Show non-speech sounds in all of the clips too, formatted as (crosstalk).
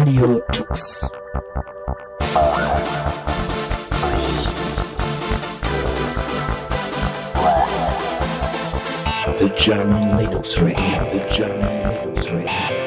The German Linux Radio, the German Linux Radio.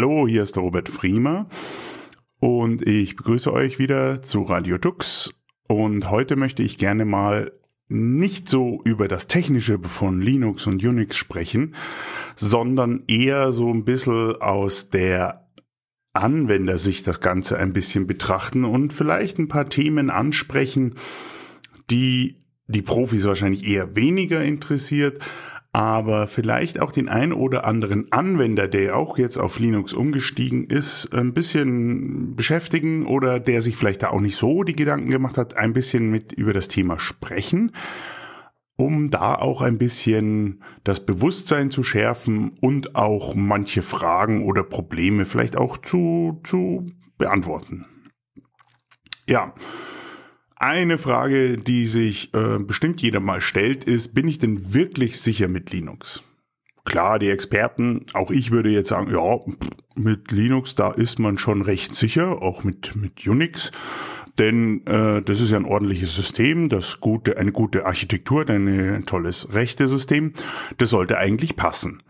Hallo, hier ist der Robert Friemer und ich begrüße euch wieder zu Radio Dux und heute möchte ich gerne mal nicht so über das Technische von Linux und Unix sprechen, sondern eher so ein bisschen aus der Anwender sich das Ganze ein bisschen betrachten und vielleicht ein paar Themen ansprechen, die die Profis wahrscheinlich eher weniger interessiert, aber vielleicht auch den ein oder anderen Anwender, der auch jetzt auf Linux umgestiegen ist, ein bisschen beschäftigen oder der sich vielleicht da auch nicht so die Gedanken gemacht hat, ein bisschen mit über das Thema sprechen, um da auch ein bisschen das Bewusstsein zu schärfen und auch manche Fragen oder Probleme vielleicht auch zu, zu beantworten. Ja. Eine Frage, die sich äh, bestimmt jeder mal stellt, ist, bin ich denn wirklich sicher mit Linux? Klar, die Experten, auch ich würde jetzt sagen, ja, mit Linux, da ist man schon recht sicher, auch mit, mit Unix. Denn äh, das ist ja ein ordentliches System, das gute, eine gute Architektur, ein tolles Rechtesystem. Das sollte eigentlich passen.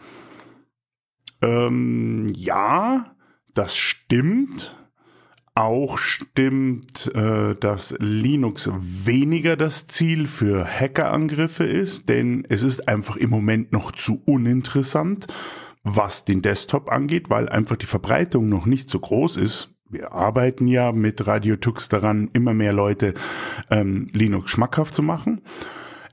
Ähm, ja, das stimmt. Auch stimmt, äh, dass Linux weniger das Ziel für Hackerangriffe ist, denn es ist einfach im Moment noch zu uninteressant, was den Desktop angeht, weil einfach die Verbreitung noch nicht so groß ist. Wir arbeiten ja mit Radio Tux daran, immer mehr Leute ähm, Linux schmackhaft zu machen.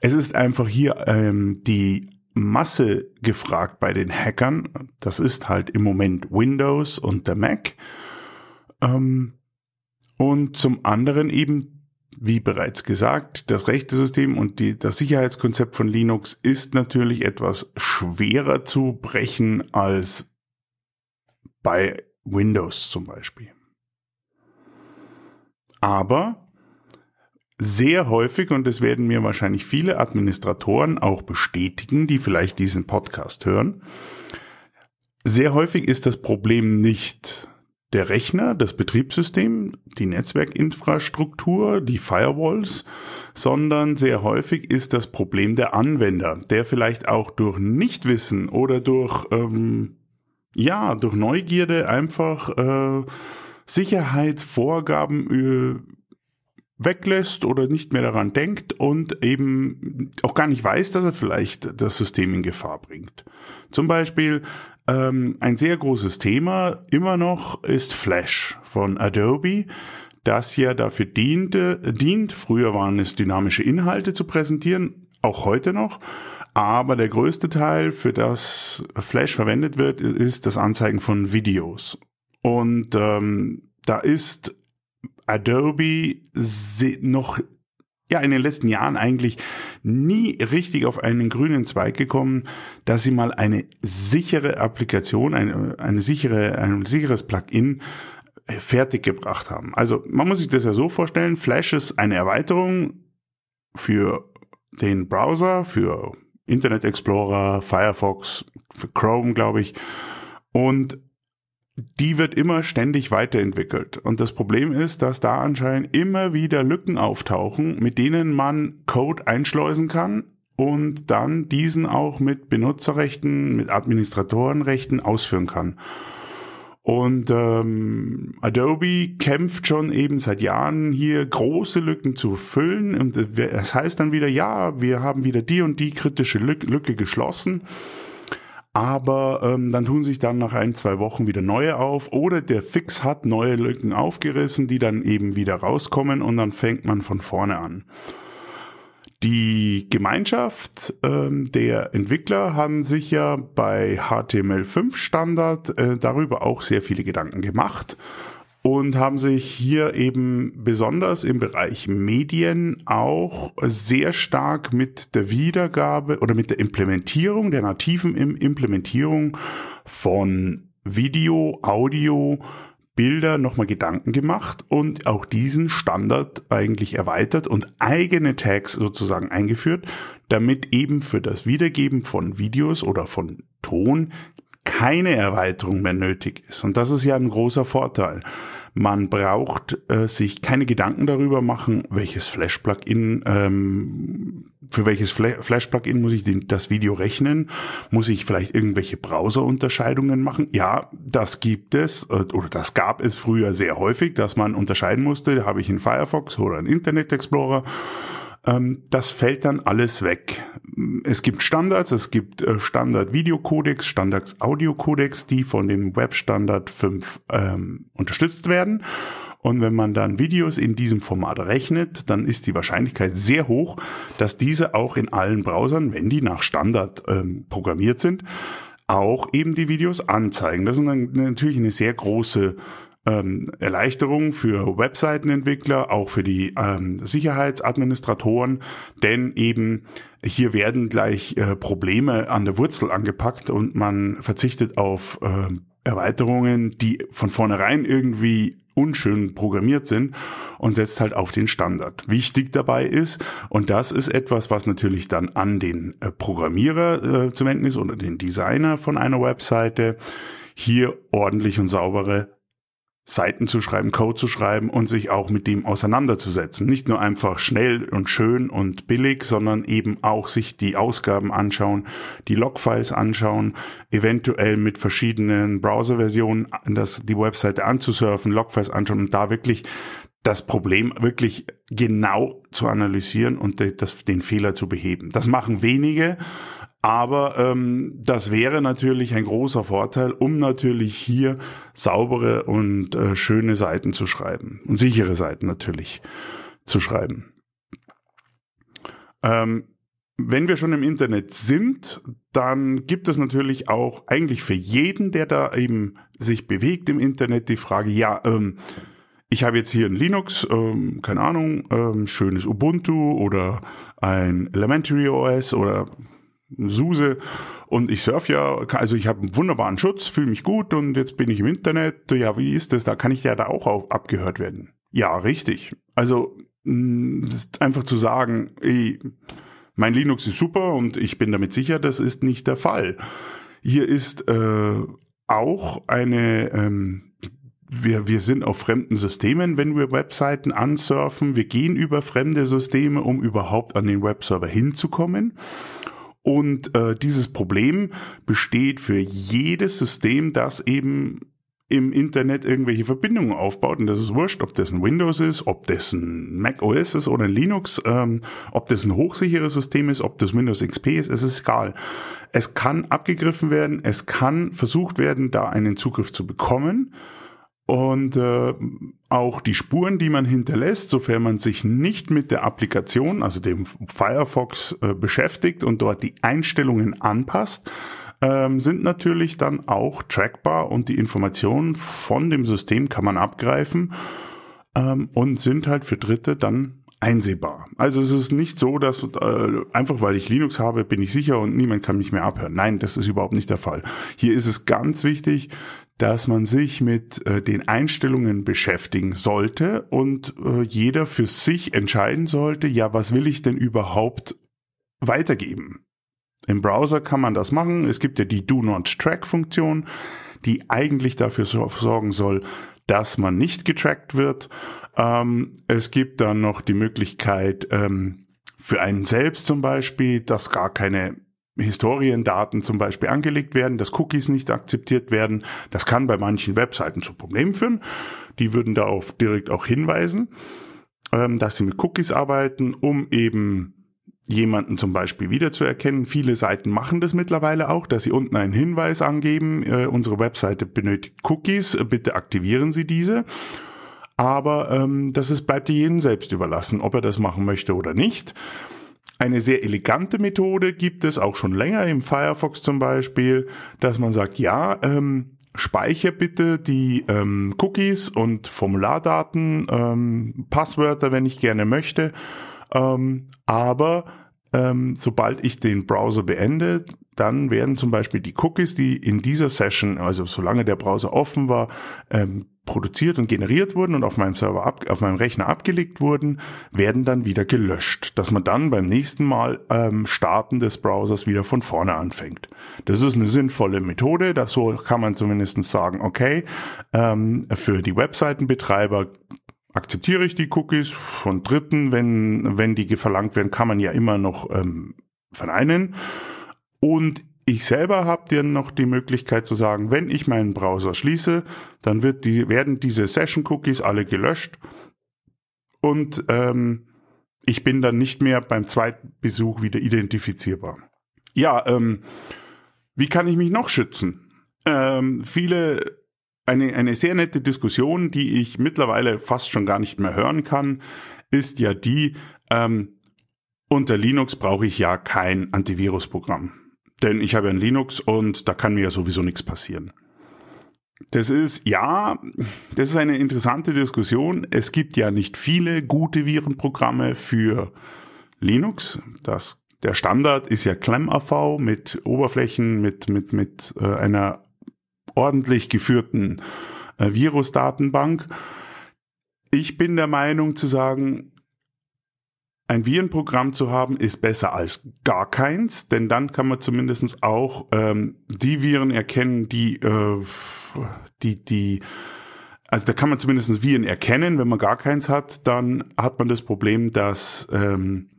Es ist einfach hier ähm, die Masse gefragt bei den Hackern. Das ist halt im Moment Windows und der Mac. Ähm, und zum anderen eben, wie bereits gesagt, das Rechtesystem und die, das Sicherheitskonzept von Linux ist natürlich etwas schwerer zu brechen als bei Windows zum Beispiel. Aber sehr häufig, und das werden mir wahrscheinlich viele Administratoren auch bestätigen, die vielleicht diesen Podcast hören, sehr häufig ist das Problem nicht der Rechner, das Betriebssystem, die Netzwerkinfrastruktur, die Firewalls, sondern sehr häufig ist das Problem der Anwender, der vielleicht auch durch Nichtwissen oder durch ähm, ja durch Neugierde einfach äh, Sicherheitsvorgaben äh, weglässt oder nicht mehr daran denkt und eben auch gar nicht weiß, dass er vielleicht das System in Gefahr bringt. Zum Beispiel ähm, ein sehr großes Thema immer noch ist Flash von Adobe, das ja dafür diente, dient, früher waren es dynamische Inhalte zu präsentieren, auch heute noch, aber der größte Teil, für das Flash verwendet wird, ist das Anzeigen von Videos. Und ähm, da ist Adobe noch ja in den letzten Jahren eigentlich nie richtig auf einen grünen Zweig gekommen, dass sie mal eine sichere Applikation, eine, eine sichere, ein sicheres Plugin äh, fertig gebracht haben. Also man muss sich das ja so vorstellen, Flash ist eine Erweiterung für den Browser, für Internet Explorer, Firefox, für Chrome, glaube ich. Und die wird immer ständig weiterentwickelt. Und das Problem ist, dass da anscheinend immer wieder Lücken auftauchen, mit denen man Code einschleusen kann und dann diesen auch mit Benutzerrechten, mit Administratorenrechten ausführen kann. Und ähm, Adobe kämpft schon eben seit Jahren hier große Lücken zu füllen. Und das heißt dann wieder, ja, wir haben wieder die und die kritische Lücke geschlossen aber ähm, dann tun sich dann nach ein, zwei Wochen wieder neue auf oder der Fix hat neue Lücken aufgerissen, die dann eben wieder rauskommen und dann fängt man von vorne an. Die Gemeinschaft ähm, der Entwickler haben sich ja bei HTML5 Standard äh, darüber auch sehr viele Gedanken gemacht und haben sich hier eben besonders im Bereich Medien auch sehr stark mit der Wiedergabe oder mit der Implementierung, der nativen Implementierung von Video, Audio, Bilder nochmal Gedanken gemacht und auch diesen Standard eigentlich erweitert und eigene Tags sozusagen eingeführt, damit eben für das Wiedergeben von Videos oder von Ton keine Erweiterung mehr nötig ist. Und das ist ja ein großer Vorteil. Man braucht äh, sich keine Gedanken darüber machen, welches Flash-Plugin, ähm, für welches Flash-Plugin muss ich den, das Video rechnen? Muss ich vielleicht irgendwelche Browser-Unterscheidungen machen? Ja, das gibt es, äh, oder das gab es früher sehr häufig, dass man unterscheiden musste, habe ich einen Firefox oder einen Internet Explorer das fällt dann alles weg. Es gibt Standards, es gibt äh, Standard Videocodex, Standards Audiocodex, die von dem Webstandard 5 ähm, unterstützt werden. Und wenn man dann Videos in diesem Format rechnet, dann ist die Wahrscheinlichkeit sehr hoch, dass diese auch in allen Browsern, wenn die nach Standard ähm, programmiert sind, auch eben die Videos anzeigen. Das ist natürlich eine sehr große ähm, Erleichterung für Webseitenentwickler, auch für die ähm, Sicherheitsadministratoren, denn eben hier werden gleich äh, Probleme an der Wurzel angepackt und man verzichtet auf äh, Erweiterungen, die von vornherein irgendwie unschön programmiert sind und setzt halt auf den Standard. Wichtig dabei ist, und das ist etwas, was natürlich dann an den äh, Programmierer äh, zu wenden ist oder den Designer von einer Webseite, hier ordentlich und saubere Seiten zu schreiben, Code zu schreiben und sich auch mit dem auseinanderzusetzen. Nicht nur einfach schnell und schön und billig, sondern eben auch sich die Ausgaben anschauen, die Logfiles anschauen, eventuell mit verschiedenen Browserversionen das, die Webseite anzusurfen, Logfiles anschauen und da wirklich das Problem wirklich genau zu analysieren und das, den Fehler zu beheben. Das machen wenige, aber ähm, das wäre natürlich ein großer Vorteil, um natürlich hier saubere und äh, schöne Seiten zu schreiben und sichere Seiten natürlich zu schreiben. Ähm, wenn wir schon im Internet sind, dann gibt es natürlich auch eigentlich für jeden, der da eben sich bewegt im Internet, die Frage, ja, ähm, ich habe jetzt hier ein Linux, ähm, keine Ahnung, ähm, schönes Ubuntu oder ein Elementary OS oder SUSE und ich surf ja, also ich habe einen wunderbaren Schutz, fühle mich gut und jetzt bin ich im Internet. Ja, wie ist das? Da kann ich ja da auch auf, abgehört werden. Ja, richtig. Also ist einfach zu sagen, ey, mein Linux ist super und ich bin damit sicher, das ist nicht der Fall. Hier ist äh, auch eine ähm, wir, wir sind auf fremden Systemen, wenn wir Webseiten ansurfen. Wir gehen über fremde Systeme, um überhaupt an den Webserver hinzukommen. Und äh, dieses Problem besteht für jedes System, das eben im Internet irgendwelche Verbindungen aufbaut. Und das ist wurscht, ob das ein Windows ist, ob das ein Mac OS ist oder ein Linux, ähm, ob das ein hochsicheres System ist, ob das Windows XP ist, es ist egal. Es kann abgegriffen werden, es kann versucht werden, da einen Zugriff zu bekommen. Und äh, auch die Spuren, die man hinterlässt, sofern man sich nicht mit der Applikation, also dem Firefox, äh, beschäftigt und dort die Einstellungen anpasst, ähm, sind natürlich dann auch trackbar und die Informationen von dem System kann man abgreifen ähm, und sind halt für Dritte dann einsehbar. Also es ist nicht so, dass äh, einfach weil ich Linux habe, bin ich sicher und niemand kann mich mehr abhören. Nein, das ist überhaupt nicht der Fall. Hier ist es ganz wichtig, dass man sich mit äh, den Einstellungen beschäftigen sollte und äh, jeder für sich entscheiden sollte, ja, was will ich denn überhaupt weitergeben? Im Browser kann man das machen. Es gibt ja die Do Not Track Funktion, die eigentlich dafür sorgen soll, dass man nicht getrackt wird. Ähm, es gibt dann noch die Möglichkeit, ähm, für einen selbst zum Beispiel, dass gar keine Historiendaten zum Beispiel angelegt werden, dass Cookies nicht akzeptiert werden. Das kann bei manchen Webseiten zu Problemen führen. Die würden darauf direkt auch hinweisen, ähm, dass sie mit Cookies arbeiten, um eben jemanden zum Beispiel wiederzuerkennen. Viele Seiten machen das mittlerweile auch, dass sie unten einen Hinweis angeben, äh, unsere Webseite benötigt Cookies, bitte aktivieren Sie diese. Aber ähm, das ist, bleibt jedem selbst überlassen, ob er das machen möchte oder nicht. Eine sehr elegante Methode gibt es auch schon länger im Firefox zum Beispiel, dass man sagt, ja, ähm, speicher bitte die ähm, Cookies und Formulardaten, ähm, Passwörter, wenn ich gerne möchte. Ähm, aber ähm, sobald ich den Browser beende, dann werden zum Beispiel die Cookies, die in dieser Session, also solange der Browser offen war, ähm, produziert und generiert wurden und auf meinem Server ab, auf meinem Rechner abgelegt wurden, werden dann wieder gelöscht, dass man dann beim nächsten Mal ähm, Starten des Browsers wieder von vorne anfängt. Das ist eine sinnvolle Methode, das so kann man zumindest sagen, okay, ähm, für die Webseitenbetreiber akzeptiere ich die Cookies von Dritten, wenn, wenn die verlangt werden, kann man ja immer noch ähm, verneinen. Und ich selber habe dann noch die Möglichkeit zu sagen, wenn ich meinen Browser schließe, dann wird die, werden diese Session-Cookies alle gelöscht und ähm, ich bin dann nicht mehr beim zweiten Besuch wieder identifizierbar. Ja, ähm, wie kann ich mich noch schützen? Ähm, viele eine, eine sehr nette Diskussion, die ich mittlerweile fast schon gar nicht mehr hören kann, ist ja die, ähm, unter Linux brauche ich ja kein Antivirusprogramm. Denn ich habe ein Linux und da kann mir ja sowieso nichts passieren. Das ist, ja, das ist eine interessante Diskussion. Es gibt ja nicht viele gute Virenprogramme für Linux. Das, der Standard ist ja ClamAV mit Oberflächen, mit, mit, mit äh, einer ordentlich geführten äh, Virusdatenbank. Ich bin der Meinung zu sagen, ein Virenprogramm zu haben, ist besser als gar keins, denn dann kann man zumindest auch ähm, die Viren erkennen, die, äh, die, die, also da kann man zumindest Viren erkennen. Wenn man gar keins hat, dann hat man das Problem, dass ähm,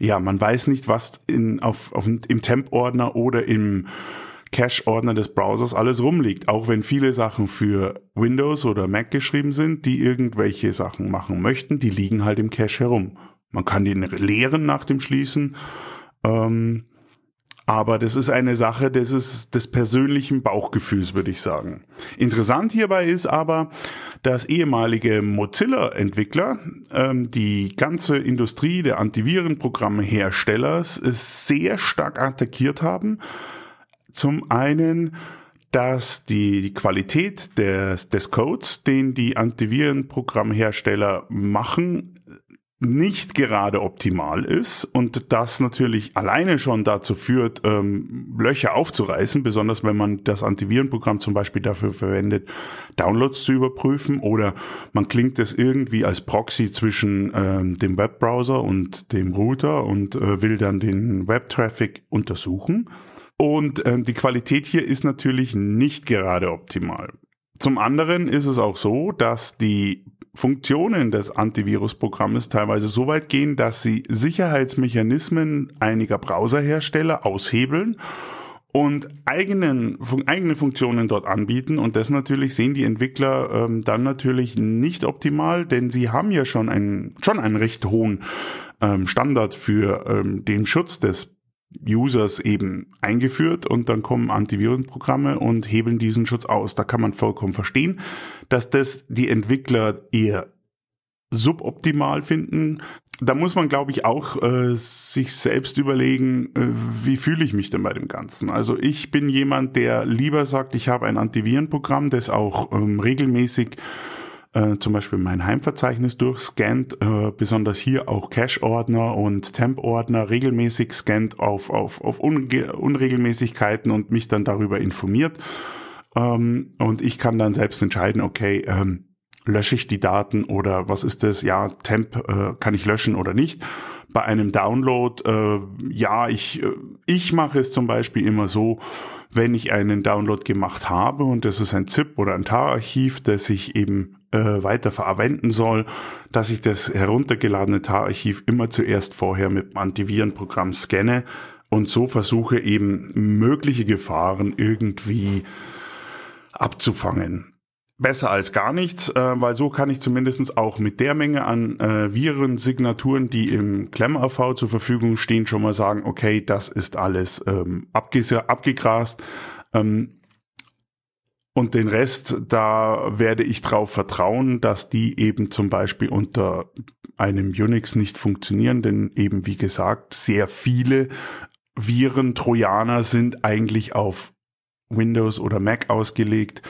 ja man weiß nicht, was in, auf, auf, im Temp-Ordner oder im Cache-Ordner des Browsers alles rumliegt, auch wenn viele Sachen für Windows oder Mac geschrieben sind, die irgendwelche Sachen machen möchten, die liegen halt im Cache herum. Man kann den leeren nach dem Schließen. Ähm, aber das ist eine Sache des, ist des persönlichen Bauchgefühls, würde ich sagen. Interessant hierbei ist aber, dass ehemalige Mozilla-Entwickler ähm, die ganze Industrie der Antivirenprogramme-Herstellers sehr stark attackiert haben. Zum einen, dass die, Qualität des, des Codes, den die Antivirenprogrammhersteller machen, nicht gerade optimal ist und das natürlich alleine schon dazu führt, ähm, Löcher aufzureißen, besonders wenn man das Antivirenprogramm zum Beispiel dafür verwendet, Downloads zu überprüfen oder man klingt es irgendwie als Proxy zwischen ähm, dem Webbrowser und dem Router und äh, will dann den Webtraffic untersuchen. Und ähm, die Qualität hier ist natürlich nicht gerade optimal. Zum anderen ist es auch so, dass die Funktionen des Antivirusprogrammes teilweise so weit gehen, dass sie Sicherheitsmechanismen einiger Browserhersteller aushebeln und eigenen, eigene Funktionen dort anbieten. Und das natürlich sehen die Entwickler ähm, dann natürlich nicht optimal, denn sie haben ja schon einen, schon einen recht hohen ähm, Standard für ähm, den Schutz des Users eben eingeführt und dann kommen Antivirenprogramme und hebeln diesen Schutz aus. Da kann man vollkommen verstehen, dass das die Entwickler eher suboptimal finden. Da muss man, glaube ich, auch äh, sich selbst überlegen, äh, wie fühle ich mich denn bei dem Ganzen. Also ich bin jemand, der lieber sagt, ich habe ein Antivirenprogramm, das auch ähm, regelmäßig äh, zum Beispiel mein Heimverzeichnis durchscannt, äh, besonders hier auch Cache-Ordner und Temp-Ordner regelmäßig scannt auf, auf, auf Unregelmäßigkeiten und mich dann darüber informiert. Ähm, und ich kann dann selbst entscheiden, okay, ähm, lösche ich die Daten oder was ist das? Ja, Temp äh, kann ich löschen oder nicht. Bei einem Download, äh, ja, ich, äh, ich mache es zum Beispiel immer so, wenn ich einen Download gemacht habe und das ist ein ZIP oder ein TAR-Archiv, das ich eben äh, weiter verwenden soll, dass ich das heruntergeladene TAR-Archiv immer zuerst vorher mit dem Antivirenprogramm scanne und so versuche eben mögliche Gefahren irgendwie abzufangen. Besser als gar nichts, äh, weil so kann ich zumindestens auch mit der Menge an äh, Virensignaturen, die im KlemmAV zur Verfügung stehen, schon mal sagen, okay, das ist alles ähm, abgegrast. Ähm, und den Rest, da werde ich darauf vertrauen, dass die eben zum Beispiel unter einem Unix nicht funktionieren, denn eben wie gesagt, sehr viele Viren, Trojaner sind eigentlich auf Windows oder Mac ausgelegt.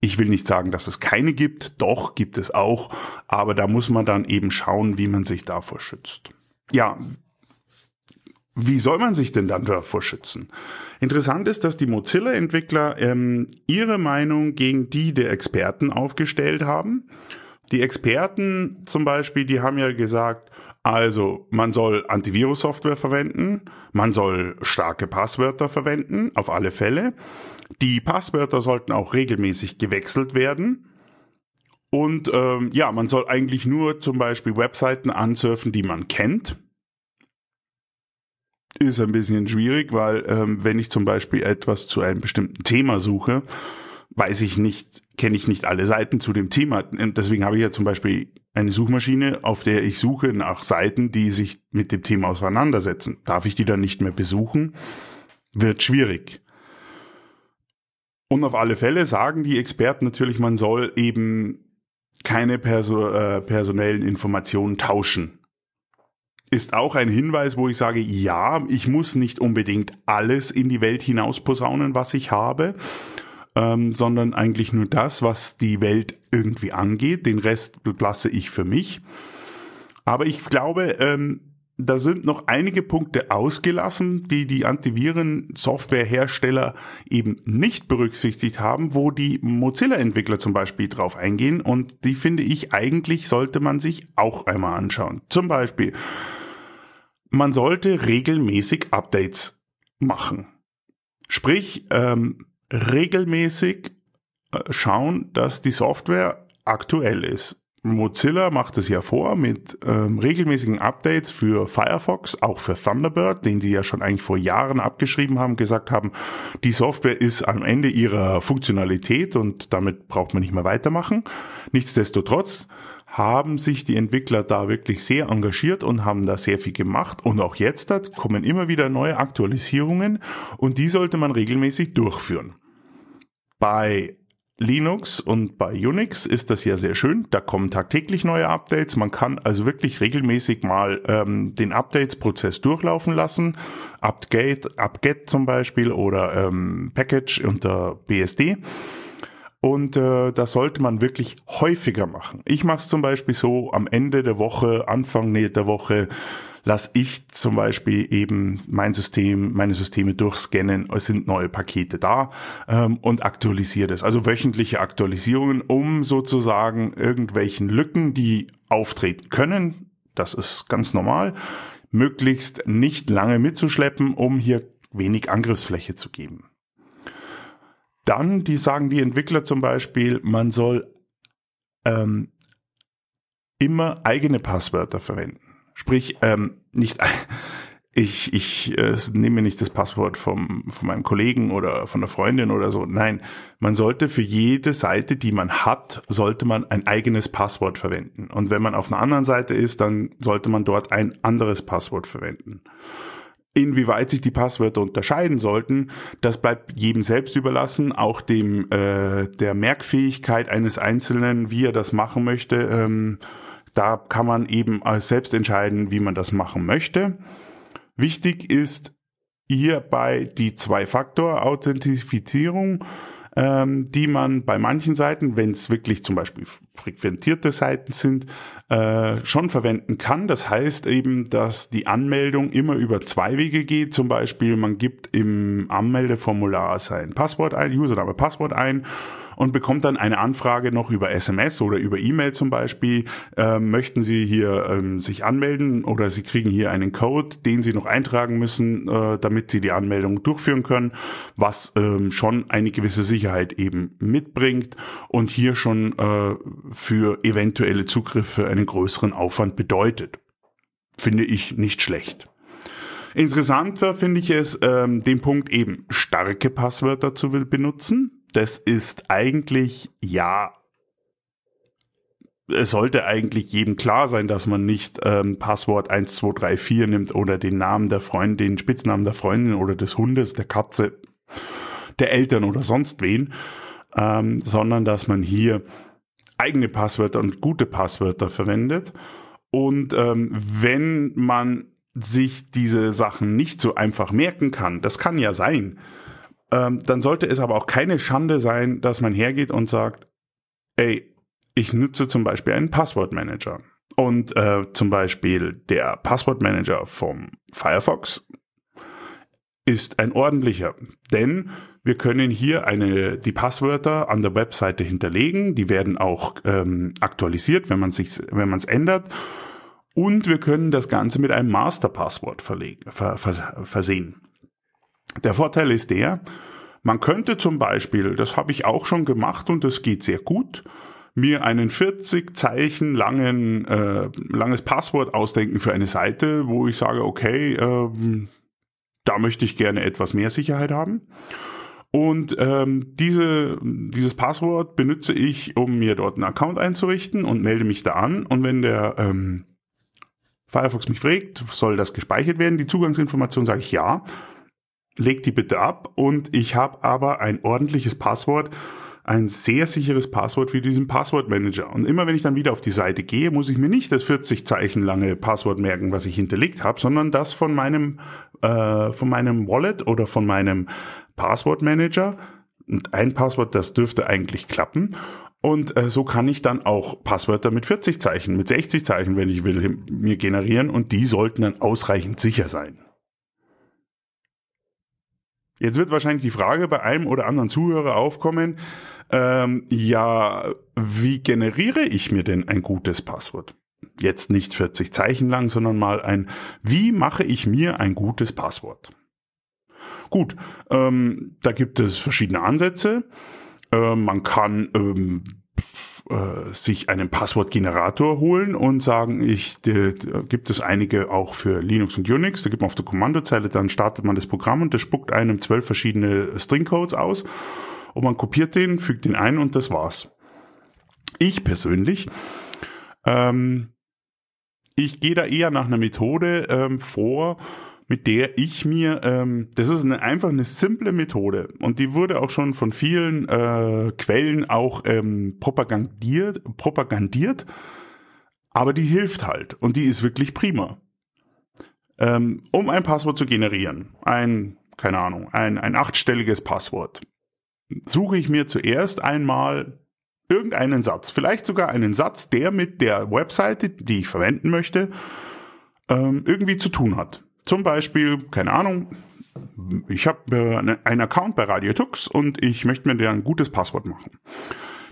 Ich will nicht sagen, dass es keine gibt, doch gibt es auch, aber da muss man dann eben schauen, wie man sich davor schützt. Ja, wie soll man sich denn dann davor schützen? Interessant ist, dass die Mozilla-Entwickler ähm, ihre Meinung gegen die der Experten aufgestellt haben. Die Experten zum Beispiel, die haben ja gesagt, also man soll Antivirus-Software verwenden, man soll starke Passwörter verwenden, auf alle Fälle. Die Passwörter sollten auch regelmäßig gewechselt werden. Und ähm, ja, man soll eigentlich nur zum Beispiel Webseiten ansurfen, die man kennt ist ein bisschen schwierig, weil ähm, wenn ich zum Beispiel etwas zu einem bestimmten Thema suche, weiß ich nicht, kenne ich nicht alle Seiten zu dem Thema. Und deswegen habe ich ja zum Beispiel eine Suchmaschine, auf der ich suche nach Seiten, die sich mit dem Thema auseinandersetzen. Darf ich die dann nicht mehr besuchen? Wird schwierig. Und auf alle Fälle sagen die Experten natürlich, man soll eben keine perso äh, personellen Informationen tauschen. Ist auch ein Hinweis, wo ich sage, ja, ich muss nicht unbedingt alles in die Welt hinaus posaunen, was ich habe, ähm, sondern eigentlich nur das, was die Welt irgendwie angeht. Den Rest lasse ich für mich. Aber ich glaube, ähm, da sind noch einige Punkte ausgelassen, die die Antiviren-Softwarehersteller eben nicht berücksichtigt haben, wo die Mozilla-Entwickler zum Beispiel drauf eingehen. Und die finde ich eigentlich sollte man sich auch einmal anschauen. Zum Beispiel, man sollte regelmäßig Updates machen. Sprich, ähm, regelmäßig äh, schauen, dass die Software aktuell ist. Mozilla macht es ja vor mit ähm, regelmäßigen Updates für Firefox, auch für Thunderbird, den sie ja schon eigentlich vor Jahren abgeschrieben haben, gesagt haben, die Software ist am Ende ihrer Funktionalität und damit braucht man nicht mehr weitermachen. Nichtsdestotrotz haben sich die Entwickler da wirklich sehr engagiert und haben da sehr viel gemacht. Und auch jetzt kommen immer wieder neue Aktualisierungen und die sollte man regelmäßig durchführen. Bei Linux und bei Unix ist das ja sehr schön. Da kommen tagtäglich neue Updates. Man kann also wirklich regelmäßig mal ähm, den Updates-Prozess durchlaufen lassen. Upgate, Upget zum Beispiel oder ähm, Package unter BSD. Und äh, das sollte man wirklich häufiger machen. Ich mache es zum Beispiel so am Ende der Woche, Anfang der Woche lasse ich zum Beispiel eben mein System, meine Systeme durchscannen, es sind neue Pakete da ähm, und aktualisiere das. Also wöchentliche Aktualisierungen, um sozusagen irgendwelchen Lücken, die auftreten können, das ist ganz normal, möglichst nicht lange mitzuschleppen, um hier wenig Angriffsfläche zu geben. Dann, die sagen die Entwickler zum Beispiel, man soll ähm, immer eigene Passwörter verwenden. Sprich, ähm, nicht (laughs) ich, ich äh, nehme nicht das Passwort vom, von meinem Kollegen oder von der Freundin oder so. Nein, man sollte für jede Seite, die man hat, sollte man ein eigenes Passwort verwenden. Und wenn man auf einer anderen Seite ist, dann sollte man dort ein anderes Passwort verwenden. Inwieweit sich die Passwörter unterscheiden sollten, das bleibt jedem selbst überlassen, auch dem äh, der Merkfähigkeit eines Einzelnen, wie er das machen möchte. Ähm, da kann man eben selbst entscheiden, wie man das machen möchte. Wichtig ist hierbei die Zwei-Faktor-Authentifizierung, ähm, die man bei manchen Seiten, wenn es wirklich zum Beispiel frequentierte Seiten sind, äh, schon verwenden kann. Das heißt eben, dass die Anmeldung immer über zwei Wege geht. Zum Beispiel, man gibt im Anmeldeformular sein Passwort ein, Username, Passwort ein und bekommt dann eine Anfrage noch über SMS oder über E-Mail zum Beispiel. Ähm, möchten Sie hier ähm, sich anmelden oder Sie kriegen hier einen Code, den Sie noch eintragen müssen, äh, damit Sie die Anmeldung durchführen können, was ähm, schon eine gewisse Sicherheit eben mitbringt und hier schon äh, für eventuelle Zugriffe einen größeren Aufwand bedeutet. Finde ich nicht schlecht. Interessanter finde ich es, ähm, den Punkt eben starke Passwörter zu benutzen das ist eigentlich, ja, es sollte eigentlich jedem klar sein, dass man nicht ähm, Passwort 1234 nimmt oder den Namen der Freundin, den Spitznamen der Freundin oder des Hundes, der Katze, der Eltern oder sonst wen, ähm, sondern dass man hier eigene Passwörter und gute Passwörter verwendet. Und ähm, wenn man sich diese Sachen nicht so einfach merken kann, das kann ja sein, ähm, dann sollte es aber auch keine Schande sein, dass man hergeht und sagt, ey, ich nutze zum Beispiel einen Passwortmanager. Und äh, zum Beispiel der Passwortmanager vom Firefox ist ein ordentlicher, denn wir können hier eine, die Passwörter an der Webseite hinterlegen, die werden auch ähm, aktualisiert, wenn man sich, wenn man es ändert. Und wir können das Ganze mit einem Masterpasswort ver, vers, versehen. Der Vorteil ist der, man könnte zum Beispiel, das habe ich auch schon gemacht und das geht sehr gut, mir einen 40 Zeichen langen äh, langes Passwort ausdenken für eine Seite, wo ich sage, okay, ähm, da möchte ich gerne etwas mehr Sicherheit haben. Und ähm, diese, dieses Passwort benutze ich, um mir dort einen Account einzurichten und melde mich da an. Und wenn der ähm, Firefox mich fragt, soll das gespeichert werden, die Zugangsinformation, sage ich ja legt die bitte ab und ich habe aber ein ordentliches Passwort, ein sehr sicheres Passwort für diesen Passwortmanager. Und immer wenn ich dann wieder auf die Seite gehe, muss ich mir nicht das 40 Zeichen lange Passwort merken, was ich hinterlegt habe, sondern das von meinem äh, von meinem Wallet oder von meinem Passwortmanager. Und ein Passwort, das dürfte eigentlich klappen. Und äh, so kann ich dann auch Passwörter mit 40 Zeichen, mit 60 Zeichen, wenn ich will, mir generieren und die sollten dann ausreichend sicher sein. Jetzt wird wahrscheinlich die Frage bei einem oder anderen Zuhörer aufkommen, ähm, ja, wie generiere ich mir denn ein gutes Passwort? Jetzt nicht 40 Zeichen lang, sondern mal ein, wie mache ich mir ein gutes Passwort? Gut, ähm, da gibt es verschiedene Ansätze. Äh, man kann ähm, äh, sich einen Passwortgenerator holen und sagen, ich de, de, gibt es einige auch für Linux und Unix. Da gibt man auf der Kommandozeile, dann startet man das Programm und das spuckt einem zwölf verschiedene Stringcodes aus und man kopiert den, fügt den ein und das war's. Ich persönlich, ähm, ich gehe da eher nach einer Methode ähm, vor, mit der ich mir, ähm, das ist eine, einfach eine simple Methode. Und die wurde auch schon von vielen äh, Quellen auch ähm, propagandiert, propagandiert, aber die hilft halt. Und die ist wirklich prima. Ähm, um ein Passwort zu generieren, ein, keine Ahnung, ein, ein achtstelliges Passwort, suche ich mir zuerst einmal irgendeinen Satz, vielleicht sogar einen Satz, der mit der Webseite, die ich verwenden möchte, ähm, irgendwie zu tun hat. Zum Beispiel, keine Ahnung, ich habe äh, einen Account bei Radio Tux und ich möchte mir da ein gutes Passwort machen.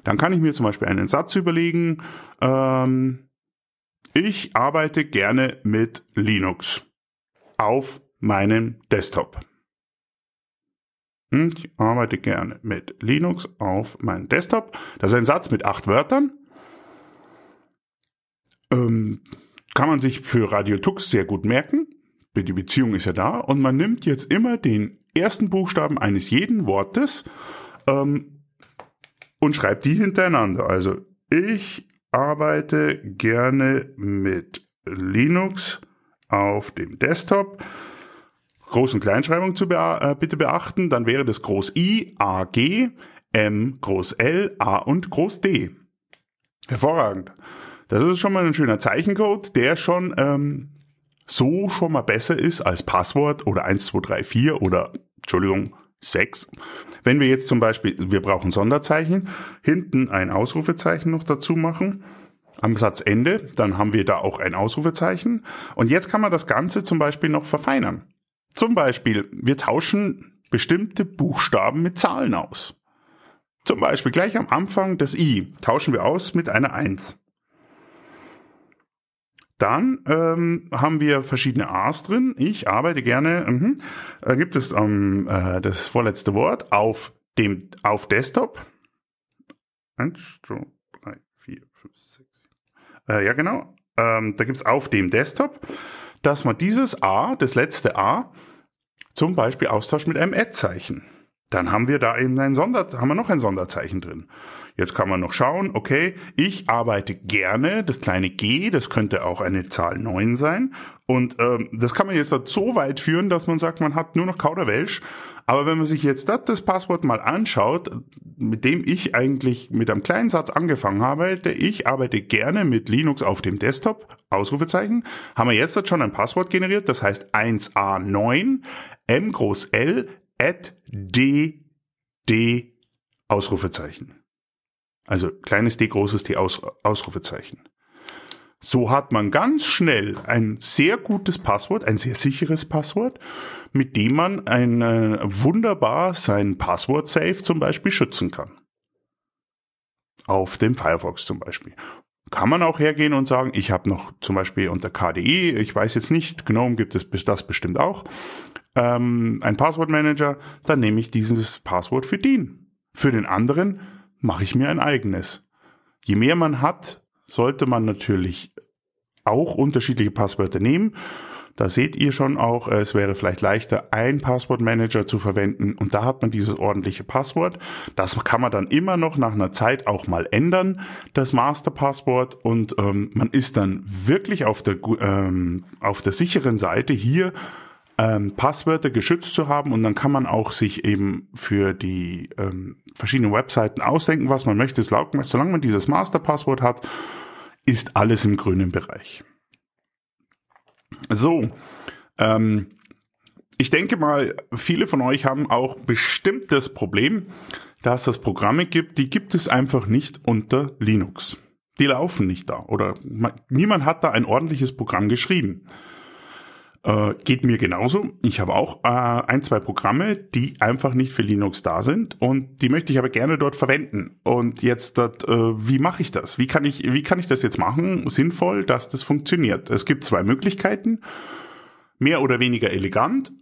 Dann kann ich mir zum Beispiel einen Satz überlegen, ähm, ich arbeite gerne mit Linux auf meinem Desktop. Hm, ich arbeite gerne mit Linux auf meinem Desktop. Das ist ein Satz mit acht Wörtern. Ähm, kann man sich für Radio Tux sehr gut merken. Die Beziehung ist ja da. Und man nimmt jetzt immer den ersten Buchstaben eines jeden Wortes ähm, und schreibt die hintereinander. Also ich arbeite gerne mit Linux auf dem Desktop. Groß- und Kleinschreibung zu bea äh, bitte beachten, dann wäre das Groß I, A, G, M, Groß L, A und Groß D. Hervorragend. Das ist schon mal ein schöner Zeichencode, der schon ähm, so schon mal besser ist als Passwort oder 1234 oder, Entschuldigung, 6. Wenn wir jetzt zum Beispiel, wir brauchen Sonderzeichen, hinten ein Ausrufezeichen noch dazu machen, am Satzende, dann haben wir da auch ein Ausrufezeichen. Und jetzt kann man das Ganze zum Beispiel noch verfeinern. Zum Beispiel, wir tauschen bestimmte Buchstaben mit Zahlen aus. Zum Beispiel gleich am Anfang das I tauschen wir aus mit einer 1. Dann ähm, haben wir verschiedene A's drin. Ich arbeite gerne, mhm, äh, gibt es ähm, äh, das vorletzte Wort auf dem auf Desktop. Eins, zwei, drei, vier, fünf, sechs. Äh, ja, genau. Ähm, da gibt es auf dem Desktop dass man dieses A, das letzte A, zum Beispiel austauscht mit einem Ad-Zeichen. Dann haben wir da eben ein Sonder, haben wir noch ein Sonderzeichen drin. Jetzt kann man noch schauen, okay, ich arbeite gerne, das kleine g, das könnte auch eine Zahl 9 sein. Und ähm, das kann man jetzt so weit führen, dass man sagt, man hat nur noch Kauderwelsch. Aber wenn man sich jetzt das, das Passwort mal anschaut, mit dem ich eigentlich mit einem kleinen Satz angefangen habe, ich arbeite gerne mit Linux auf dem Desktop, Ausrufezeichen, haben wir jetzt schon ein Passwort generiert, das heißt 1a9 m groß L at d d Ausrufezeichen. Also kleines d, großes d, Aus, Ausrufezeichen. So hat man ganz schnell ein sehr gutes Passwort, ein sehr sicheres Passwort, mit dem man ein, äh, wunderbar sein Passwort-Safe zum Beispiel schützen kann. Auf dem Firefox zum Beispiel. Kann man auch hergehen und sagen, ich habe noch zum Beispiel unter KDE, ich weiß jetzt nicht, GNOME gibt es das bestimmt auch, ähm, ein Passwortmanager, dann nehme ich dieses Passwort für den. Für den anderen mache ich mir ein eigenes. Je mehr man hat, sollte man natürlich auch unterschiedliche Passwörter nehmen. Da seht ihr schon auch, es wäre vielleicht leichter, ein Passwortmanager zu verwenden und da hat man dieses ordentliche Passwort. Das kann man dann immer noch nach einer Zeit auch mal ändern, das Masterpasswort und ähm, man ist dann wirklich auf der, ähm, auf der sicheren Seite hier ähm, Passwörter geschützt zu haben und dann kann man auch sich eben für die ähm, verschiedenen Webseiten ausdenken, was man möchte. Solange man dieses Masterpasswort hat, ist alles im grünen Bereich. So, ähm, ich denke mal, viele von euch haben auch bestimmt das Problem, dass es Programme gibt, die gibt es einfach nicht unter Linux. Die laufen nicht da oder man, niemand hat da ein ordentliches Programm geschrieben. Äh, geht mir genauso. Ich habe auch äh, ein, zwei Programme, die einfach nicht für Linux da sind und die möchte ich aber gerne dort verwenden. Und jetzt, dort, äh, wie mache ich das? Wie kann ich, wie kann ich das jetzt machen, sinnvoll, dass das funktioniert? Es gibt zwei Möglichkeiten, mehr oder weniger elegant.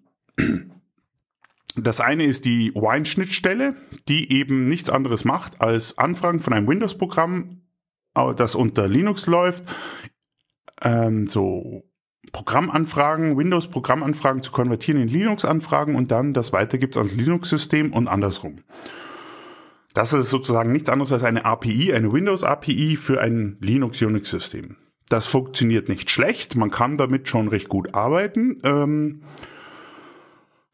Das eine ist die Wine-Schnittstelle, die eben nichts anderes macht, als Anfragen von einem Windows-Programm, äh, das unter Linux läuft, ähm, so Programmanfragen, Windows-Programmanfragen zu konvertieren in Linux-Anfragen und dann das weitergibt ans Linux-System und andersrum. Das ist sozusagen nichts anderes als eine API, eine Windows-API für ein Linux-Unix-System. Das funktioniert nicht schlecht, man kann damit schon recht gut arbeiten. Ähm,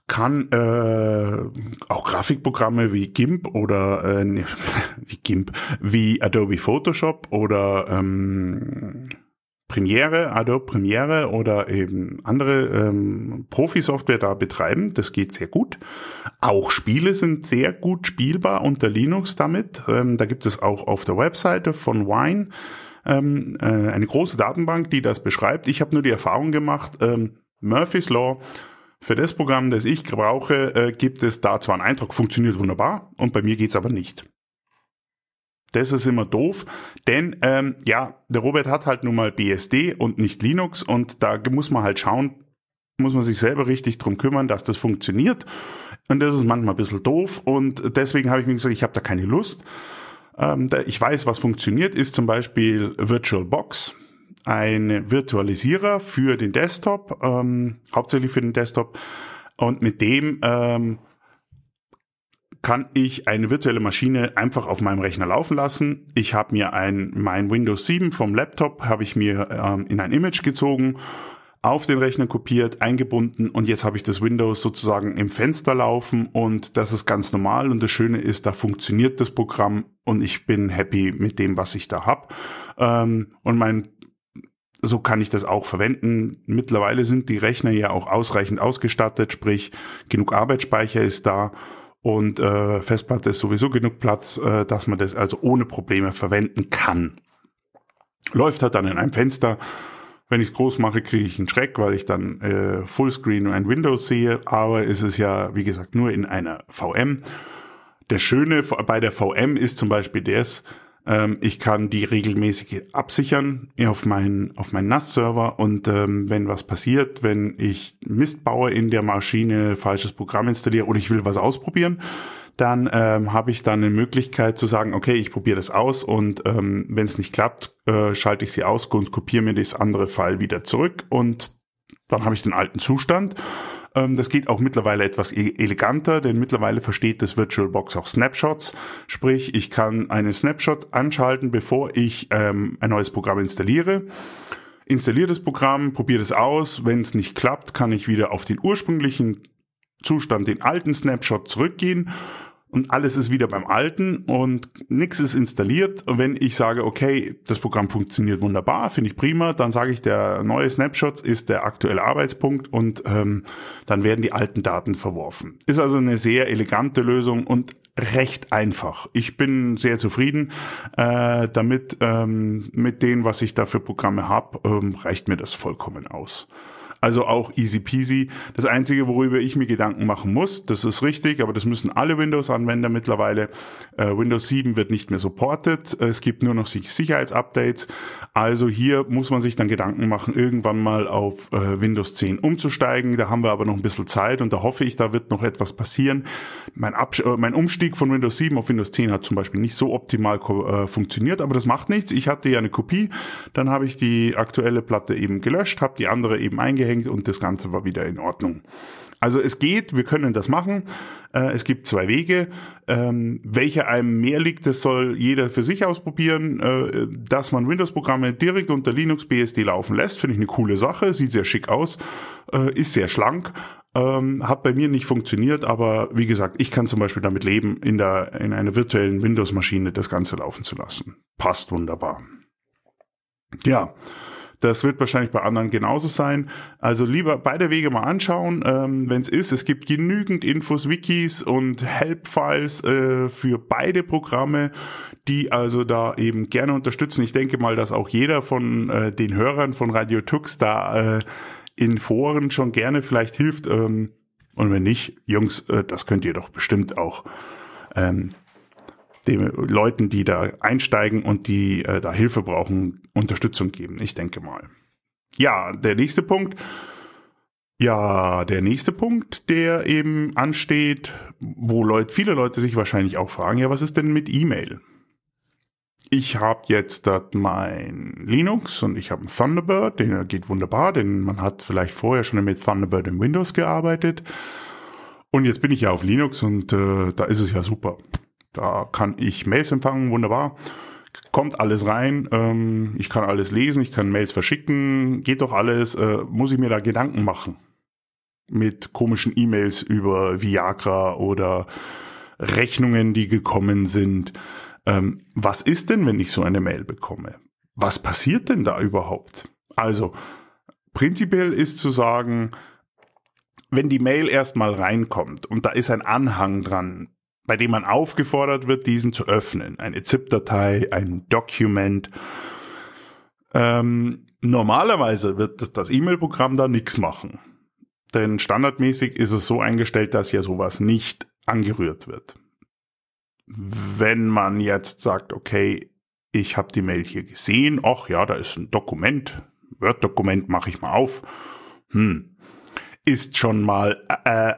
kann äh, auch Grafikprogramme wie GIMP oder äh, (laughs) wie GIMP, wie Adobe Photoshop oder ähm, Premiere, Adobe Premiere oder eben andere ähm, Profi-Software da betreiben. Das geht sehr gut. Auch Spiele sind sehr gut spielbar unter Linux damit. Ähm, da gibt es auch auf der Webseite von Wine ähm, äh, eine große Datenbank, die das beschreibt. Ich habe nur die Erfahrung gemacht, ähm, Murphy's Law für das Programm, das ich brauche, äh, gibt es da zwar einen Eindruck, funktioniert wunderbar und bei mir geht's aber nicht. Das ist immer doof, denn ähm, ja, der Robert hat halt nun mal BSD und nicht Linux und da muss man halt schauen, muss man sich selber richtig drum kümmern, dass das funktioniert. Und das ist manchmal ein bisschen doof und deswegen habe ich mir gesagt, ich habe da keine Lust. Ähm, ich weiß, was funktioniert, ist zum Beispiel VirtualBox ein Virtualisierer für den Desktop, ähm, hauptsächlich für den Desktop. Und mit dem ähm, kann ich eine virtuelle Maschine einfach auf meinem Rechner laufen lassen. Ich habe mir ein mein Windows 7 vom Laptop habe ich mir ähm, in ein Image gezogen, auf den Rechner kopiert, eingebunden und jetzt habe ich das Windows sozusagen im Fenster laufen und das ist ganz normal und das Schöne ist, da funktioniert das Programm und ich bin happy mit dem, was ich da habe. Ähm, und mein so kann ich das auch verwenden. Mittlerweile sind die Rechner ja auch ausreichend ausgestattet, sprich genug Arbeitsspeicher ist da und äh, Festplatte ist sowieso genug Platz, äh, dass man das also ohne Probleme verwenden kann. Läuft halt dann in einem Fenster. Wenn ich es groß mache, kriege ich einen Schreck, weil ich dann äh, Fullscreen und ein Windows sehe. Aber ist es ja, wie gesagt, nur in einer VM. Der Schöne bei der VM ist zum Beispiel das, ähm, ich kann die regelmäßig absichern auf meinen auf meinen NAS-Server und ähm, wenn was passiert, wenn ich Mist baue in der Maschine, falsches Programm installiere oder ich will was ausprobieren, dann ähm, habe ich dann eine Möglichkeit zu sagen, okay, ich probiere das aus und ähm, wenn es nicht klappt, äh, schalte ich sie aus und kopiere mir das andere File wieder zurück und dann habe ich den alten Zustand das geht auch mittlerweile etwas e-, eleganter, denn mittlerweile versteht das VirtualBox auch Snapshots. Sprich, ich kann einen Snapshot anschalten, bevor ich ähm, ein neues Programm installiere. Installiere das Programm, probiere es aus. Wenn es nicht klappt, kann ich wieder auf den ursprünglichen Zustand, den alten Snapshot zurückgehen und alles ist wieder beim Alten und nichts ist installiert. Und wenn ich sage, okay, das Programm funktioniert wunderbar, finde ich prima, dann sage ich, der neue Snapshot ist der aktuelle Arbeitspunkt und ähm, dann werden die alten Daten verworfen. Ist also eine sehr elegante Lösung und recht einfach. Ich bin sehr zufrieden äh, damit. Ähm, mit dem, was ich da für Programme habe, ähm, reicht mir das vollkommen aus. Also auch easy peasy. Das Einzige, worüber ich mir Gedanken machen muss, das ist richtig, aber das müssen alle Windows-Anwender mittlerweile. Äh, Windows 7 wird nicht mehr supported. Es gibt nur noch Sicherheitsupdates. Also hier muss man sich dann Gedanken machen, irgendwann mal auf äh, Windows 10 umzusteigen. Da haben wir aber noch ein bisschen Zeit und da hoffe ich, da wird noch etwas passieren. Mein, Absch äh, mein Umstieg von Windows 7 auf Windows 10 hat zum Beispiel nicht so optimal äh, funktioniert, aber das macht nichts. Ich hatte ja eine Kopie, dann habe ich die aktuelle Platte eben gelöscht, habe die andere eben eingehängt angehängt und das Ganze war wieder in Ordnung. Also es geht, wir können das machen. Äh, es gibt zwei Wege. Ähm, welcher einem mehr liegt, das soll jeder für sich ausprobieren. Äh, dass man Windows-Programme direkt unter Linux BSD laufen lässt, finde ich eine coole Sache. Sieht sehr schick aus, äh, ist sehr schlank. Ähm, hat bei mir nicht funktioniert, aber wie gesagt, ich kann zum Beispiel damit leben, in, der, in einer virtuellen Windows-Maschine das Ganze laufen zu lassen. Passt wunderbar. Ja, das wird wahrscheinlich bei anderen genauso sein. Also lieber beide Wege mal anschauen, ähm, wenn es ist. Es gibt genügend Infos, Wikis und Help-Files äh, für beide Programme, die also da eben gerne unterstützen. Ich denke mal, dass auch jeder von äh, den Hörern von Radio Tux da äh, in Foren schon gerne vielleicht hilft. Ähm, und wenn nicht, Jungs, äh, das könnt ihr doch bestimmt auch. Ähm, den Leuten, die da einsteigen und die äh, da Hilfe brauchen, Unterstützung geben. Ich denke mal. Ja, der nächste Punkt. Ja, der nächste Punkt, der eben ansteht, wo Leute, viele Leute sich wahrscheinlich auch fragen, ja, was ist denn mit E-Mail? Ich habe jetzt mein Linux und ich habe einen Thunderbird, den geht wunderbar, denn man hat vielleicht vorher schon mit Thunderbird in Windows gearbeitet. Und jetzt bin ich ja auf Linux und äh, da ist es ja super. Da kann ich Mails empfangen, wunderbar. Kommt alles rein, ähm, ich kann alles lesen, ich kann Mails verschicken, geht doch alles. Äh, muss ich mir da Gedanken machen? Mit komischen E-Mails über Viagra oder Rechnungen, die gekommen sind. Ähm, was ist denn, wenn ich so eine Mail bekomme? Was passiert denn da überhaupt? Also, prinzipiell ist zu sagen, wenn die Mail erstmal reinkommt und da ist ein Anhang dran, bei dem man aufgefordert wird, diesen zu öffnen. Eine ZIP-Datei, ein Document. Ähm, normalerweise wird das E-Mail-Programm da nichts machen. Denn standardmäßig ist es so eingestellt, dass ja sowas nicht angerührt wird. Wenn man jetzt sagt, okay, ich habe die Mail hier gesehen, ach ja, da ist ein Dokument, Word-Dokument mache ich mal auf, hm, ist schon mal äh,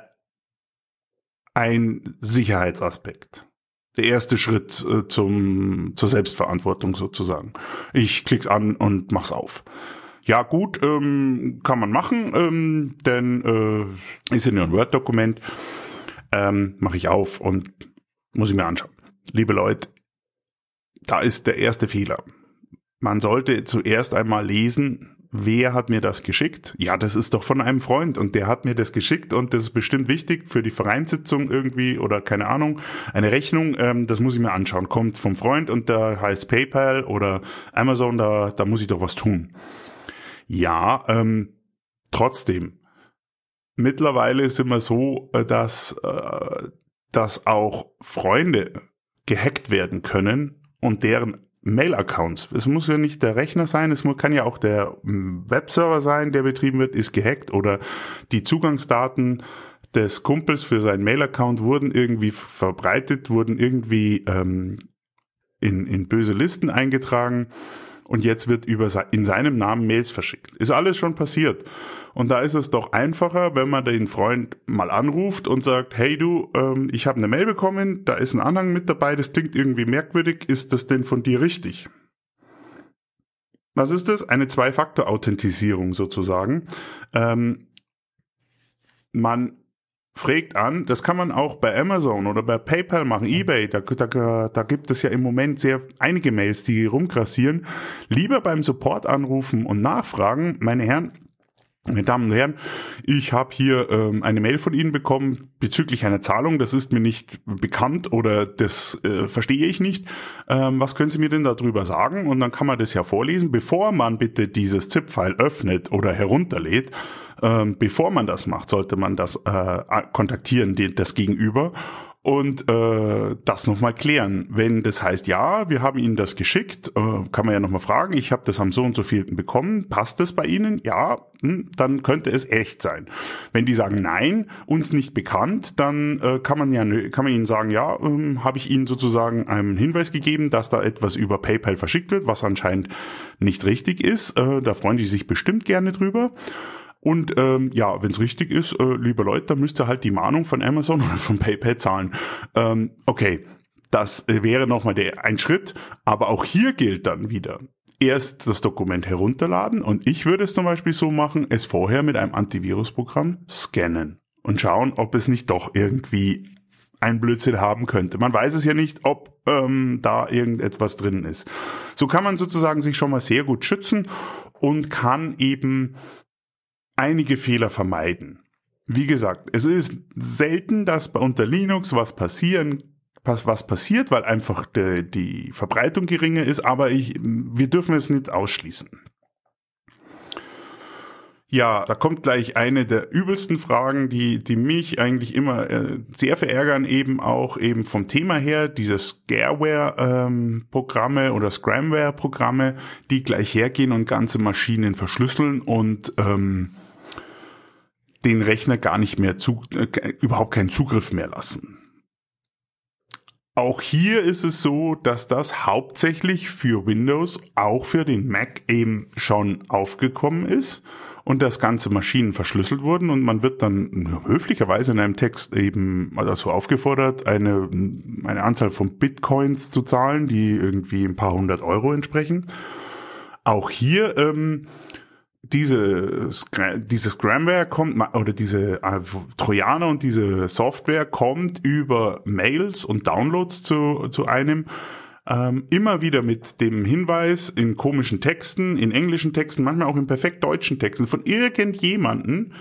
ein Sicherheitsaspekt. Der erste Schritt äh, zum, zur Selbstverantwortung sozusagen. Ich klick's an und mach's auf. Ja gut, ähm, kann man machen, ähm, denn äh, ist ja nur ein Word-Dokument. Ähm, Mache ich auf und muss ich mir anschauen. Liebe Leute, da ist der erste Fehler. Man sollte zuerst einmal lesen, wer hat mir das geschickt? Ja, das ist doch von einem Freund und der hat mir das geschickt und das ist bestimmt wichtig für die Vereinssitzung irgendwie oder keine Ahnung, eine Rechnung, ähm, das muss ich mir anschauen. Kommt vom Freund und da heißt PayPal oder Amazon, da, da muss ich doch was tun. Ja, ähm, trotzdem. Mittlerweile ist immer so, äh, dass, äh, dass auch Freunde gehackt werden können und deren Mail-Accounts. Es muss ja nicht der Rechner sein, es kann ja auch der hm, Webserver sein, der betrieben wird, ist gehackt oder die Zugangsdaten des Kumpels für seinen Mail-Account wurden irgendwie verbreitet, wurden irgendwie ähm, in, in böse Listen eingetragen und jetzt wird über in seinem Namen Mails verschickt. Ist alles schon passiert. Und da ist es doch einfacher, wenn man den Freund mal anruft und sagt, hey du, ähm, ich habe eine Mail bekommen, da ist ein Anhang mit dabei, das klingt irgendwie merkwürdig, ist das denn von dir richtig? Was ist das? Eine Zwei-Faktor-Authentisierung sozusagen. Ähm, man fragt an, das kann man auch bei Amazon oder bei PayPal machen, eBay, da, da, da gibt es ja im Moment sehr einige Mails, die rumgrassieren. Lieber beim Support anrufen und nachfragen, meine Herren, meine Damen und Herren, ich habe hier ähm, eine Mail von Ihnen bekommen bezüglich einer Zahlung. Das ist mir nicht bekannt oder das äh, verstehe ich nicht. Ähm, was können Sie mir denn darüber sagen? Und dann kann man das ja vorlesen, bevor man bitte dieses ZIP-File öffnet oder herunterlädt. Ähm, bevor man das macht, sollte man das äh, kontaktieren, die, das Gegenüber und äh, das nochmal klären. Wenn das heißt, ja, wir haben Ihnen das geschickt, äh, kann man ja nochmal fragen, ich habe das am so und so vielten bekommen, passt das bei Ihnen? Ja, hm, dann könnte es echt sein. Wenn die sagen, nein, uns nicht bekannt, dann äh, kann man ja kann man ihnen sagen, ja, ähm, habe ich Ihnen sozusagen einen Hinweis gegeben, dass da etwas über PayPal verschickt wird, was anscheinend nicht richtig ist. Äh, da freuen die sich bestimmt gerne drüber. Und ähm, ja, wenn es richtig ist, äh, liebe Leute, dann müsst ihr halt die Mahnung von Amazon (laughs) oder von PayPal zahlen. Ähm, okay, das äh, wäre nochmal der ein Schritt, aber auch hier gilt dann wieder. erst das Dokument herunterladen und ich würde es zum Beispiel so machen, es vorher mit einem Antivirusprogramm scannen und schauen, ob es nicht doch irgendwie ein Blödsinn haben könnte. Man weiß es ja nicht, ob ähm, da irgendetwas drin ist. So kann man sozusagen sich schon mal sehr gut schützen und kann eben einige Fehler vermeiden. Wie gesagt, es ist selten, dass bei unter Linux was passieren was, passiert, weil einfach de, die Verbreitung geringer ist, aber ich, wir dürfen es nicht ausschließen. Ja, da kommt gleich eine der übelsten Fragen, die, die mich eigentlich immer äh, sehr verärgern, eben auch eben vom Thema her, diese Scareware-Programme ähm, oder Scramware-Programme, die gleich hergehen und ganze Maschinen verschlüsseln und ähm, den Rechner gar nicht mehr zu, äh, überhaupt keinen Zugriff mehr lassen. Auch hier ist es so, dass das hauptsächlich für Windows, auch für den Mac eben schon aufgekommen ist und das ganze Maschinen verschlüsselt wurden und man wird dann höflicherweise in einem Text eben also aufgefordert, eine, eine Anzahl von Bitcoins zu zahlen, die irgendwie ein paar hundert Euro entsprechen. Auch hier ähm, diese, dieses Gramware kommt, oder diese äh, Trojaner und diese Software kommt über Mails und Downloads zu, zu einem ähm, immer wieder mit dem Hinweis in komischen Texten, in englischen Texten, manchmal auch in perfekt deutschen Texten von irgendjemanden,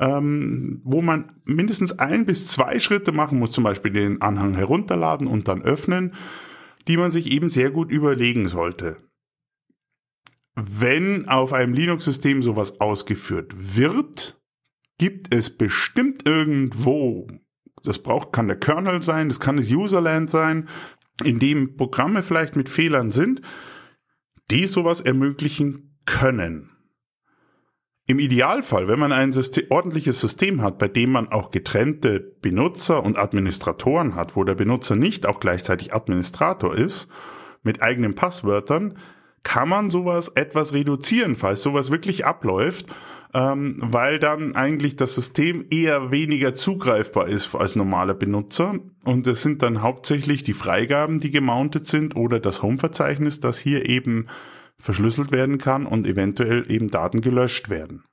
ähm, wo man mindestens ein bis zwei Schritte machen muss, zum Beispiel den Anhang herunterladen und dann öffnen, die man sich eben sehr gut überlegen sollte. Wenn auf einem Linux-System sowas ausgeführt wird, gibt es bestimmt irgendwo, das braucht, kann der Kernel sein, das kann das Userland sein, in dem Programme vielleicht mit Fehlern sind, die sowas ermöglichen können. Im Idealfall, wenn man ein System, ordentliches System hat, bei dem man auch getrennte Benutzer und Administratoren hat, wo der Benutzer nicht auch gleichzeitig Administrator ist, mit eigenen Passwörtern, kann man sowas etwas reduzieren, falls sowas wirklich abläuft ähm, weil dann eigentlich das System eher weniger zugreifbar ist als normaler Benutzer. Und es sind dann hauptsächlich die Freigaben, die gemountet sind oder das Home-Verzeichnis, das hier eben verschlüsselt werden kann und eventuell eben Daten gelöscht werden.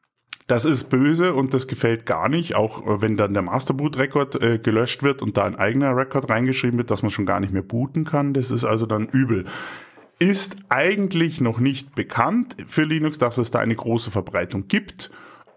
Das ist böse und das gefällt gar nicht, auch wenn dann der Masterboot-Rekord äh, gelöscht wird und da ein eigener Rekord reingeschrieben wird, dass man schon gar nicht mehr booten kann. Das ist also dann übel ist eigentlich noch nicht bekannt für Linux, dass es da eine große Verbreitung gibt.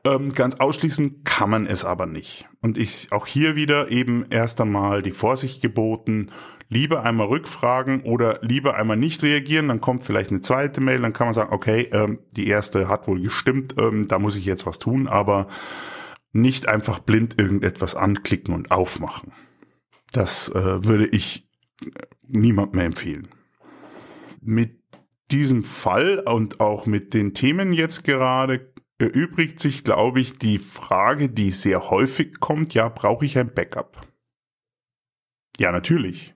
Ähm, ganz ausschließen kann man es aber nicht. Und ich auch hier wieder eben erst einmal die Vorsicht geboten, lieber einmal rückfragen oder lieber einmal nicht reagieren, dann kommt vielleicht eine zweite Mail, dann kann man sagen, okay, ähm, die erste hat wohl gestimmt, ähm, da muss ich jetzt was tun, aber nicht einfach blind irgendetwas anklicken und aufmachen. Das äh, würde ich äh, niemandem mehr empfehlen mit diesem Fall und auch mit den Themen jetzt gerade erübrigt sich, glaube ich, die Frage, die sehr häufig kommt, ja, brauche ich ein Backup? Ja, natürlich.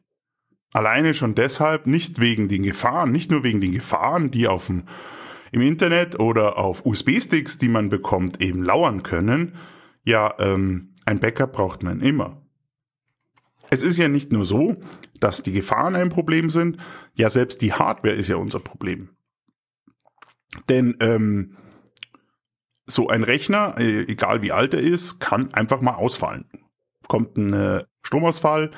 Alleine schon deshalb, nicht wegen den Gefahren, nicht nur wegen den Gefahren, die auf dem, im Internet oder auf USB-Sticks, die man bekommt, eben lauern können. Ja, ähm, ein Backup braucht man immer. Es ist ja nicht nur so, dass die Gefahren ein Problem sind, ja selbst die Hardware ist ja unser Problem. Denn ähm, so ein Rechner, äh, egal wie alt er ist, kann einfach mal ausfallen. Kommt ein äh, Stromausfall,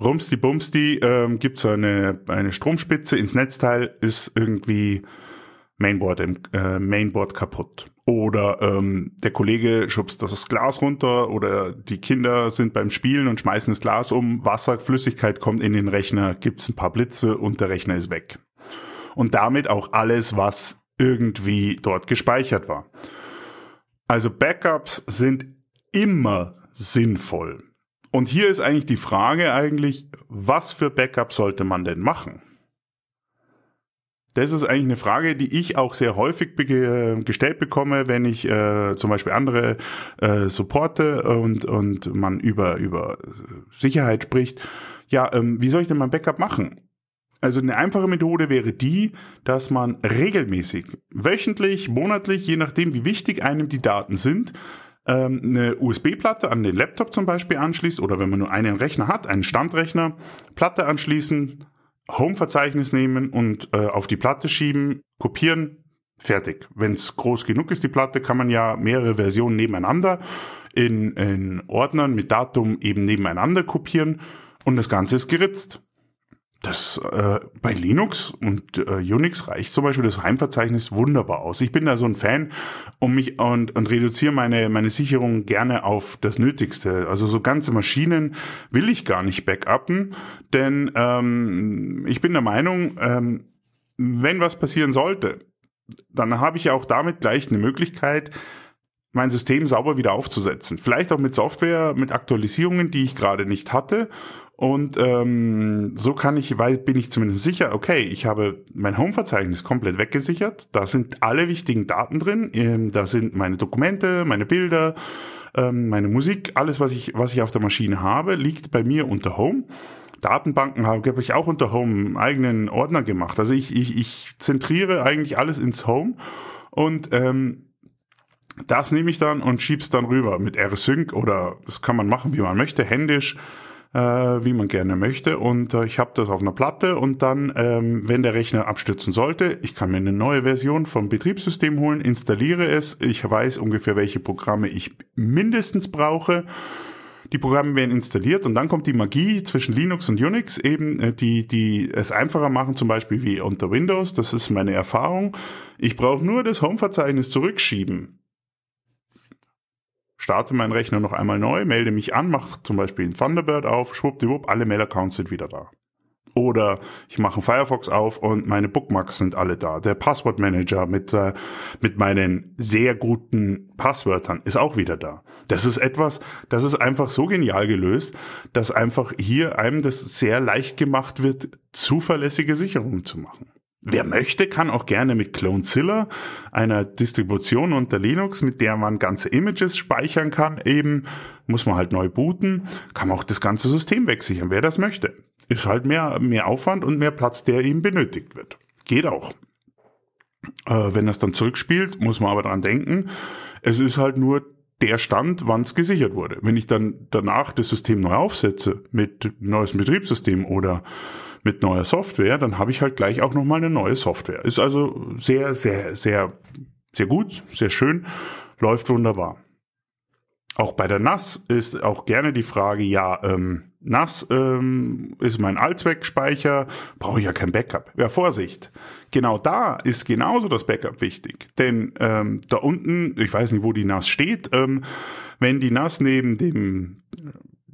rumsti bumsti, ähm, gibt es eine, eine Stromspitze ins Netzteil, ist irgendwie Mainboard, äh, Mainboard kaputt. Oder ähm, der Kollege schubst das Glas runter oder die Kinder sind beim Spielen und schmeißen das Glas um, Wasser, Flüssigkeit kommt in den Rechner, gibt's ein paar Blitze und der Rechner ist weg. Und damit auch alles, was irgendwie dort gespeichert war. Also Backups sind immer sinnvoll. Und hier ist eigentlich die Frage eigentlich, was für Backups sollte man denn machen? Das ist eigentlich eine Frage, die ich auch sehr häufig be gestellt bekomme, wenn ich äh, zum Beispiel andere äh, supporte und, und man über, über Sicherheit spricht. Ja, ähm, wie soll ich denn mein Backup machen? Also eine einfache Methode wäre die, dass man regelmäßig, wöchentlich, monatlich, je nachdem, wie wichtig einem die Daten sind, ähm, eine USB-Platte an den Laptop zum Beispiel anschließt oder wenn man nur einen Rechner hat, einen Standrechner, Platte anschließen, Home-Verzeichnis nehmen und äh, auf die Platte schieben, kopieren, fertig. Wenn es groß genug ist, die Platte, kann man ja mehrere Versionen nebeneinander in, in Ordnern mit Datum eben nebeneinander kopieren und das Ganze ist geritzt. Das äh, bei Linux und äh, Unix reicht zum Beispiel das Heimverzeichnis wunderbar aus. Ich bin da so ein Fan um mich und, und reduziere meine, meine Sicherung gerne auf das Nötigste. Also so ganze Maschinen will ich gar nicht backuppen, denn ähm, ich bin der Meinung, ähm, wenn was passieren sollte, dann habe ich ja auch damit gleich eine Möglichkeit, mein System sauber wieder aufzusetzen. Vielleicht auch mit Software, mit Aktualisierungen, die ich gerade nicht hatte. Und ähm, so kann ich, weil bin ich zumindest sicher, okay, ich habe mein Home-Verzeichnis komplett weggesichert. Da sind alle wichtigen Daten drin. Ähm, da sind meine Dokumente, meine Bilder, ähm, meine Musik, alles, was ich, was ich auf der Maschine habe, liegt bei mir unter Home. Datenbanken habe, habe ich auch unter Home einen eigenen Ordner gemacht. Also ich, ich, ich zentriere eigentlich alles ins Home und ähm, das nehme ich dann und schieb's dann rüber mit RSync oder das kann man machen, wie man möchte, händisch, äh, wie man gerne möchte. Und äh, ich habe das auf einer Platte und dann, ähm, wenn der Rechner abstürzen sollte, ich kann mir eine neue Version vom Betriebssystem holen, installiere es, ich weiß ungefähr, welche Programme ich mindestens brauche. Die Programme werden installiert und dann kommt die Magie zwischen Linux und Unix eben, äh, die, die es einfacher machen, zum Beispiel wie unter Windows. Das ist meine Erfahrung. Ich brauche nur das Home-Verzeichnis zurückschieben starte meinen Rechner noch einmal neu, melde mich an, mache zum Beispiel einen Thunderbird auf, schwuppdiwupp, alle Mail-Accounts sind wieder da. Oder ich mache einen Firefox auf und meine Bookmarks sind alle da. Der Passwortmanager mit, äh, mit meinen sehr guten Passwörtern ist auch wieder da. Das ist etwas, das ist einfach so genial gelöst, dass einfach hier einem das sehr leicht gemacht wird, zuverlässige Sicherungen zu machen. Wer möchte, kann auch gerne mit Clonezilla, einer Distribution unter Linux, mit der man ganze Images speichern kann, eben, muss man halt neu booten, kann man auch das ganze System wegsichern, wer das möchte. Ist halt mehr, mehr Aufwand und mehr Platz, der eben benötigt wird. Geht auch. Äh, wenn das dann zurückspielt, muss man aber dran denken, es ist halt nur der Stand, wann es gesichert wurde. Wenn ich dann danach das System neu aufsetze mit neues Betriebssystem oder mit neuer Software, dann habe ich halt gleich auch nochmal eine neue Software. Ist also sehr, sehr, sehr, sehr gut, sehr schön, läuft wunderbar. Auch bei der NAS ist auch gerne die Frage, ja, ähm, NAS ähm, ist mein Allzweckspeicher, brauche ich ja kein Backup. Ja, Vorsicht. Genau da ist genauso das Backup wichtig. Denn ähm, da unten, ich weiß nicht, wo die NAS steht, ähm, wenn die NAS neben dem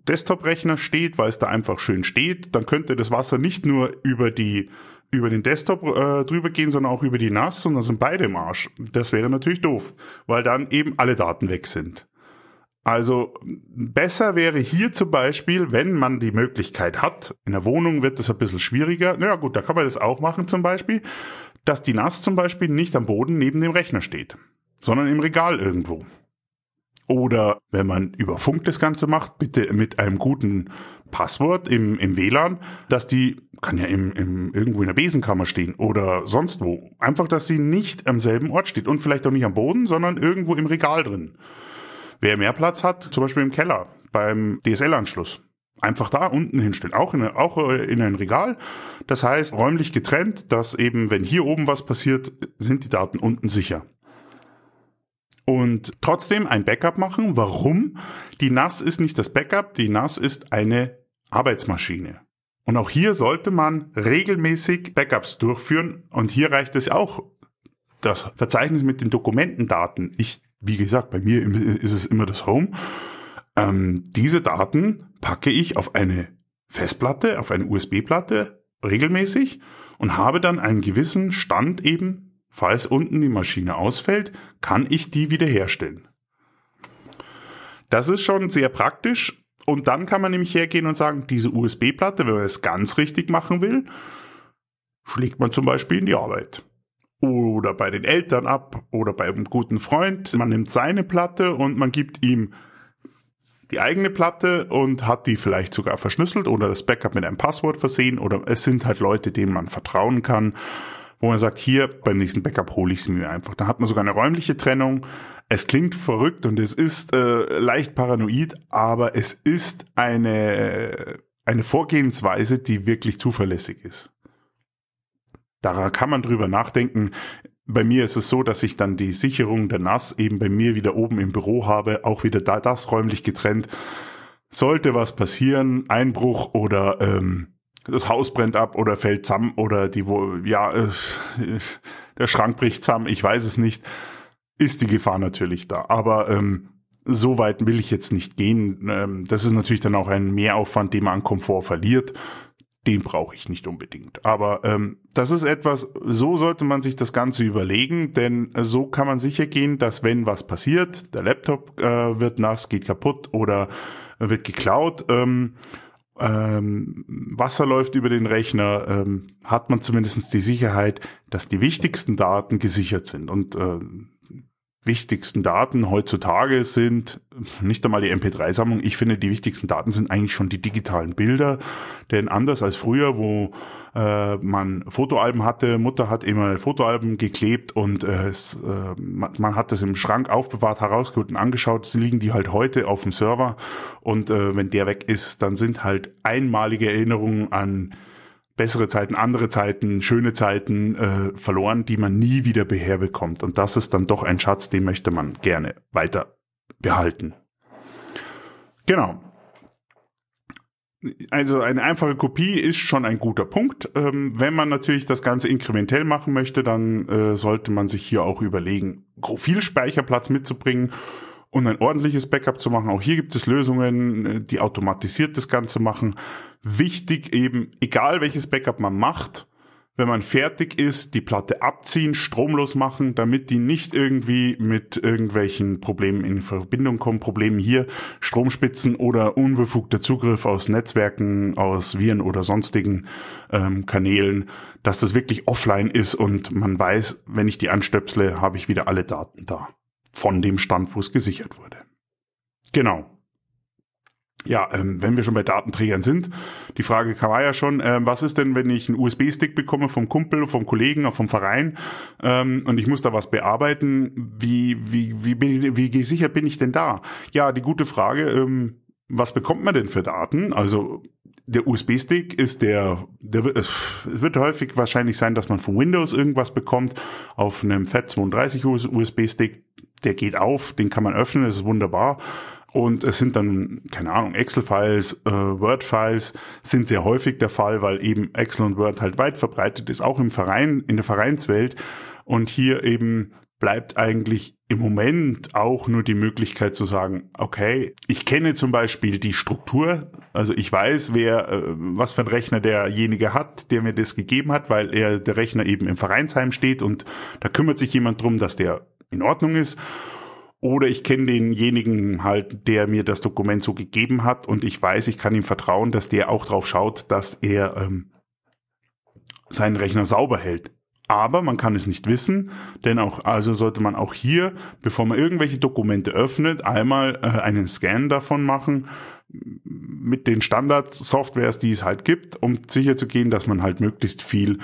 Desktop-Rechner steht, weil es da einfach schön steht, dann könnte das Wasser nicht nur über die über den Desktop äh, drüber gehen, sondern auch über die NAS und dann sind beide im Arsch. Das wäre natürlich doof, weil dann eben alle Daten weg sind. Also besser wäre hier zum Beispiel, wenn man die Möglichkeit hat, in der Wohnung wird es ein bisschen schwieriger, naja gut, da kann man das auch machen zum Beispiel, dass die NAS zum Beispiel nicht am Boden neben dem Rechner steht, sondern im Regal irgendwo. Oder wenn man über Funk das Ganze macht, bitte mit einem guten Passwort im, im WLAN, dass die, kann ja im, im, irgendwo in der Besenkammer stehen oder sonst wo. Einfach, dass sie nicht am selben Ort steht und vielleicht auch nicht am Boden, sondern irgendwo im Regal drin. Wer mehr Platz hat, zum Beispiel im Keller beim DSL-Anschluss. Einfach da unten hinstellen, auch in, auch in ein Regal. Das heißt, räumlich getrennt, dass eben, wenn hier oben was passiert, sind die Daten unten sicher und trotzdem ein Backup machen. Warum? Die NAS ist nicht das Backup, die NAS ist eine Arbeitsmaschine. Und auch hier sollte man regelmäßig Backups durchführen. Und hier reicht es auch, das Verzeichnis mit den Dokumentendaten. Ich, wie gesagt, bei mir ist es immer das Home. Ähm, diese Daten packe ich auf eine Festplatte, auf eine USB-Platte regelmäßig und habe dann einen gewissen Stand eben Falls unten die Maschine ausfällt, kann ich die wiederherstellen. Das ist schon sehr praktisch. Und dann kann man nämlich hergehen und sagen, diese USB-Platte, wenn man es ganz richtig machen will, schlägt man zum Beispiel in die Arbeit. Oder bei den Eltern ab oder bei einem guten Freund. Man nimmt seine Platte und man gibt ihm die eigene Platte und hat die vielleicht sogar verschlüsselt oder das Backup mit einem Passwort versehen oder es sind halt Leute, denen man vertrauen kann wo man sagt, hier beim nächsten Backup hole ich es mir einfach. Da hat man sogar eine räumliche Trennung. Es klingt verrückt und es ist äh, leicht paranoid, aber es ist eine, eine Vorgehensweise, die wirklich zuverlässig ist. da kann man drüber nachdenken. Bei mir ist es so, dass ich dann die Sicherung der NAS eben bei mir wieder oben im Büro habe, auch wieder da das räumlich getrennt. Sollte was passieren, Einbruch oder ähm, das Haus brennt ab oder fällt zusammen oder die wo ja äh, der Schrank bricht zusammen, ich weiß es nicht, ist die Gefahr natürlich da. Aber ähm, so weit will ich jetzt nicht gehen. Ähm, das ist natürlich dann auch ein Mehraufwand, den man an Komfort verliert den brauche ich nicht unbedingt. Aber ähm, das ist etwas, so sollte man sich das Ganze überlegen, denn so kann man sicher gehen, dass wenn was passiert, der Laptop äh, wird nass, geht kaputt oder wird geklaut, ähm, ähm, Wasser läuft über den Rechner, ähm, hat man zumindest die Sicherheit, dass die wichtigsten Daten gesichert sind. Und äh, wichtigsten Daten heutzutage sind nicht einmal die MP3-Sammlung. Ich finde, die wichtigsten Daten sind eigentlich schon die digitalen Bilder. Denn anders als früher, wo äh, man Fotoalben hatte, Mutter hat immer Fotoalben geklebt und äh, es, äh, man, man, hat das im Schrank aufbewahrt, herausgeholt und angeschaut, sie liegen die halt heute auf dem Server. Und äh, wenn der weg ist, dann sind halt einmalige Erinnerungen an bessere Zeiten, andere Zeiten, schöne Zeiten äh, verloren, die man nie wieder beherbekommt. Und das ist dann doch ein Schatz, den möchte man gerne weiter behalten. Genau. Also eine einfache Kopie ist schon ein guter Punkt. Ähm, wenn man natürlich das Ganze inkrementell machen möchte, dann äh, sollte man sich hier auch überlegen, viel Speicherplatz mitzubringen und ein ordentliches Backup zu machen. Auch hier gibt es Lösungen, äh, die automatisiert das Ganze machen. Wichtig eben, egal welches Backup man macht, wenn man fertig ist, die Platte abziehen, stromlos machen, damit die nicht irgendwie mit irgendwelchen Problemen in Verbindung kommen. Problemen hier, Stromspitzen oder unbefugter Zugriff aus Netzwerken, aus Viren oder sonstigen ähm, Kanälen, dass das wirklich offline ist und man weiß, wenn ich die anstöpsle, habe ich wieder alle Daten da von dem Stand, wo es gesichert wurde. Genau. Ja, ähm, wenn wir schon bei Datenträgern sind, die Frage kam ja schon, äh, was ist denn, wenn ich einen USB-Stick bekomme vom Kumpel, vom Kollegen, vom Verein ähm, und ich muss da was bearbeiten, wie, wie, wie, wie, wie sicher bin ich denn da? Ja, die gute Frage, ähm, was bekommt man denn für Daten? Also der USB-Stick ist der, der es wird häufig wahrscheinlich sein, dass man von Windows irgendwas bekommt auf einem FAT32 USB-Stick der geht auf, den kann man öffnen, das ist wunderbar. Und es sind dann, keine Ahnung, Excel-Files, äh, Word-Files sind sehr häufig der Fall, weil eben Excel und Word halt weit verbreitet ist, auch im Verein, in der Vereinswelt. Und hier eben bleibt eigentlich im Moment auch nur die Möglichkeit zu sagen, okay, ich kenne zum Beispiel die Struktur, also ich weiß, wer, äh, was für ein Rechner derjenige hat, der mir das gegeben hat, weil er, der Rechner eben im Vereinsheim steht und da kümmert sich jemand drum, dass der in Ordnung ist. Oder ich kenne denjenigen halt, der mir das Dokument so gegeben hat und ich weiß, ich kann ihm vertrauen, dass der auch drauf schaut, dass er ähm, seinen Rechner sauber hält. Aber man kann es nicht wissen, denn auch, also sollte man auch hier, bevor man irgendwelche Dokumente öffnet, einmal äh, einen Scan davon machen mit den Standard-Softwares, die es halt gibt, um sicher zu gehen, dass man halt möglichst viel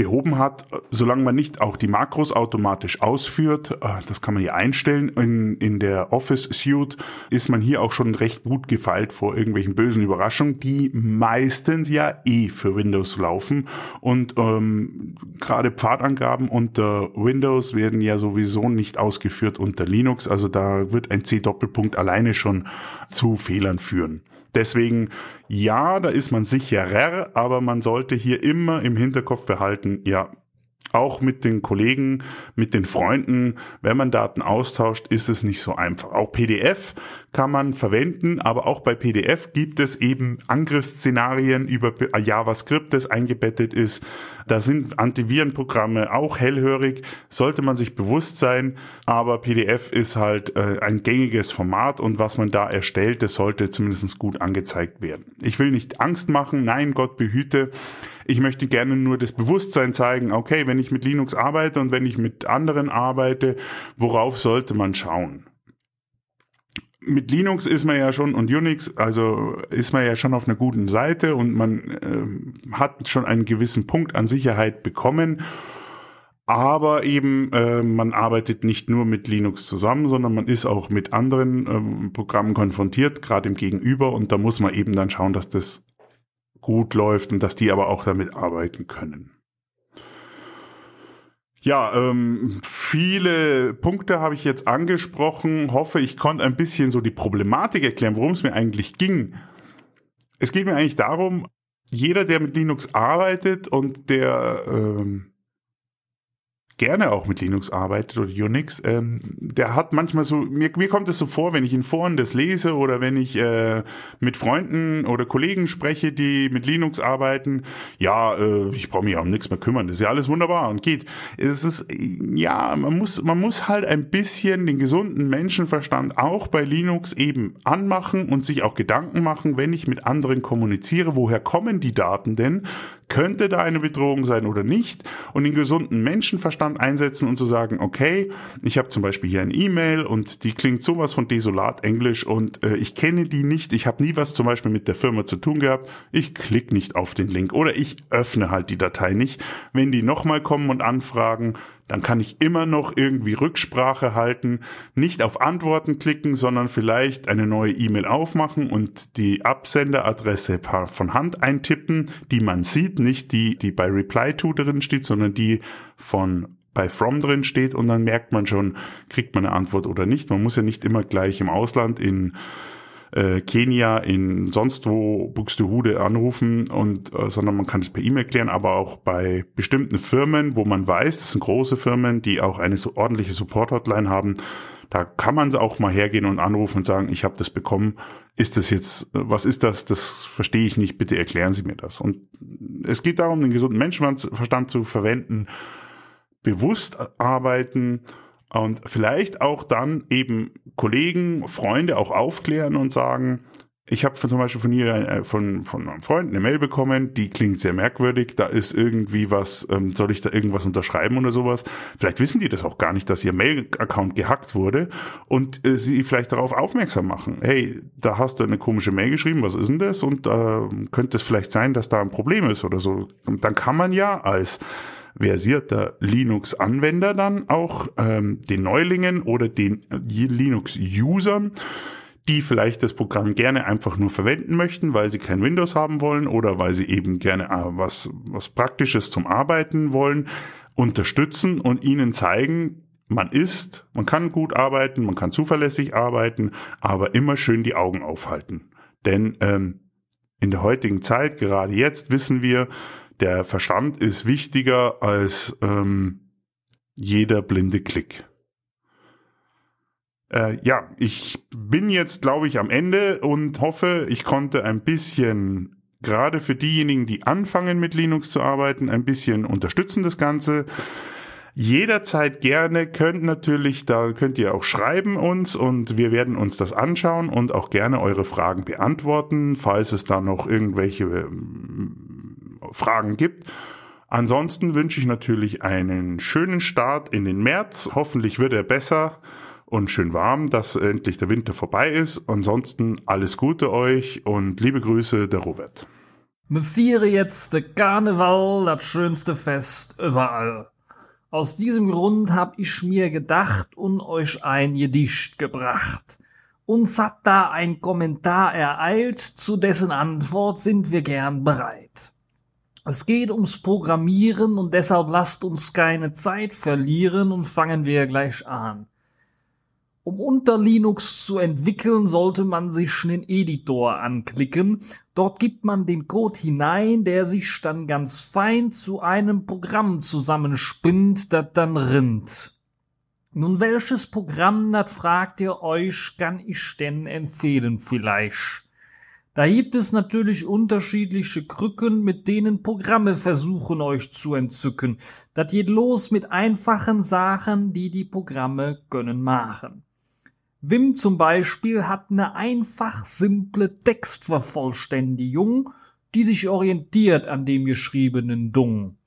behoben hat, solange man nicht auch die Makros automatisch ausführt, äh, das kann man hier einstellen, in, in der Office Suite ist man hier auch schon recht gut gefeilt vor irgendwelchen bösen Überraschungen, die meistens ja eh für Windows laufen und ähm, gerade Pfadangaben unter Windows werden ja sowieso nicht ausgeführt unter Linux, also da wird ein C-Doppelpunkt alleine schon zu Fehlern führen. Deswegen, ja, da ist man sicherer, aber man sollte hier immer im Hinterkopf behalten, ja, auch mit den Kollegen, mit den Freunden, wenn man Daten austauscht, ist es nicht so einfach. Auch PDF kann man verwenden, aber auch bei PDF gibt es eben Angriffsszenarien über JavaScript, das eingebettet ist. Da sind Antivirenprogramme auch hellhörig, sollte man sich bewusst sein, aber PDF ist halt äh, ein gängiges Format und was man da erstellt, das sollte zumindest gut angezeigt werden. Ich will nicht Angst machen, nein, Gott behüte. Ich möchte gerne nur das Bewusstsein zeigen, okay, wenn ich mit Linux arbeite und wenn ich mit anderen arbeite, worauf sollte man schauen? mit Linux ist man ja schon und Unix, also ist man ja schon auf einer guten Seite und man äh, hat schon einen gewissen Punkt an Sicherheit bekommen. Aber eben, äh, man arbeitet nicht nur mit Linux zusammen, sondern man ist auch mit anderen ähm, Programmen konfrontiert, gerade im Gegenüber. Und da muss man eben dann schauen, dass das gut läuft und dass die aber auch damit arbeiten können. Ja, ähm, viele Punkte habe ich jetzt angesprochen. Hoffe, ich konnte ein bisschen so die Problematik erklären, worum es mir eigentlich ging. Es geht mir eigentlich darum, jeder, der mit Linux arbeitet und der ähm, gerne auch mit Linux arbeitet oder Unix, ähm, der hat manchmal so, mir, mir kommt es so vor, wenn ich in Foren das lese oder wenn ich äh, mit Freunden oder Kollegen spreche, die mit Linux arbeiten, ja, äh, ich brauche mich um nichts mehr kümmern, das ist ja alles wunderbar und geht. Es ist, ja, man muss, man muss halt ein bisschen den gesunden Menschenverstand auch bei Linux eben anmachen und sich auch Gedanken machen, wenn ich mit anderen kommuniziere, woher kommen die Daten denn? Könnte da eine Bedrohung sein oder nicht? Und den gesunden Menschenverstand einsetzen und zu sagen, okay, ich habe zum Beispiel hier ein E-Mail und die klingt sowas von desolat Englisch und äh, ich kenne die nicht, ich habe nie was zum Beispiel mit der Firma zu tun gehabt, ich klicke nicht auf den Link oder ich öffne halt die Datei nicht. Wenn die nochmal kommen und anfragen, dann kann ich immer noch irgendwie Rücksprache halten, nicht auf Antworten klicken, sondern vielleicht eine neue E-Mail aufmachen und die Absenderadresse von Hand eintippen, die man sieht, nicht die, die bei Reply to drin steht, sondern die von bei From drin steht und dann merkt man schon, kriegt man eine Antwort oder nicht. Man muss ja nicht immer gleich im Ausland in äh, Kenia, in sonst wo Buxtehude anrufen und äh, sondern man kann es per E-Mail klären, aber auch bei bestimmten Firmen, wo man weiß, das sind große Firmen, die auch eine so ordentliche Support-Hotline haben, da kann man auch mal hergehen und anrufen und sagen, ich habe das bekommen. Ist das jetzt, was ist das? Das verstehe ich nicht. Bitte erklären Sie mir das. Und es geht darum, den gesunden Menschenverstand zu verwenden, bewusst arbeiten und vielleicht auch dann eben Kollegen, Freunde auch aufklären und sagen, ich habe zum Beispiel von hier äh, von von einem Freund eine Mail bekommen, die klingt sehr merkwürdig. Da ist irgendwie was, ähm, soll ich da irgendwas unterschreiben oder sowas? Vielleicht wissen die das auch gar nicht, dass ihr Mail-Account gehackt wurde und äh, sie vielleicht darauf aufmerksam machen. Hey, da hast du eine komische Mail geschrieben, was ist denn das? Und äh, könnte es vielleicht sein, dass da ein Problem ist oder so? Und dann kann man ja als versierter Linux-Anwender dann auch ähm, den Neulingen oder den Linux-Usern, die vielleicht das Programm gerne einfach nur verwenden möchten, weil sie kein Windows haben wollen oder weil sie eben gerne äh, was, was Praktisches zum Arbeiten wollen, unterstützen und ihnen zeigen, man ist, man kann gut arbeiten, man kann zuverlässig arbeiten, aber immer schön die Augen aufhalten. Denn ähm, in der heutigen Zeit, gerade jetzt, wissen wir, der Verstand ist wichtiger als ähm, jeder blinde Klick. Äh, ja, ich bin jetzt, glaube ich, am Ende und hoffe, ich konnte ein bisschen, gerade für diejenigen, die anfangen mit Linux zu arbeiten, ein bisschen unterstützen das Ganze. Jederzeit gerne, könnt natürlich, da könnt ihr auch schreiben uns und wir werden uns das anschauen und auch gerne eure Fragen beantworten, falls es da noch irgendwelche ähm, Fragen gibt. Ansonsten wünsche ich natürlich einen schönen Start in den März. Hoffentlich wird er besser und schön warm, dass endlich der Winter vorbei ist. Ansonsten alles Gute euch und liebe Grüße, der Robert. Wir feiern jetzt der Karneval, das schönste Fest überall. Aus diesem Grund hab ich mir gedacht und euch ein Gedicht gebracht. Uns hat da ein Kommentar ereilt, zu dessen Antwort sind wir gern bereit. Es geht ums Programmieren und deshalb lasst uns keine Zeit verlieren und fangen wir gleich an. Um unter Linux zu entwickeln, sollte man sich den Editor anklicken. Dort gibt man den Code hinein, der sich dann ganz fein zu einem Programm zusammenspinnt, das dann rinnt. Nun, welches Programm, das fragt ihr euch, kann ich denn empfehlen vielleicht? Da gibt es natürlich unterschiedliche Krücken, mit denen Programme versuchen euch zu entzücken. Das geht los mit einfachen Sachen, die die Programme können machen. Wim zum Beispiel hat eine einfach simple Textvervollständigung, die sich orientiert an dem geschriebenen Dung.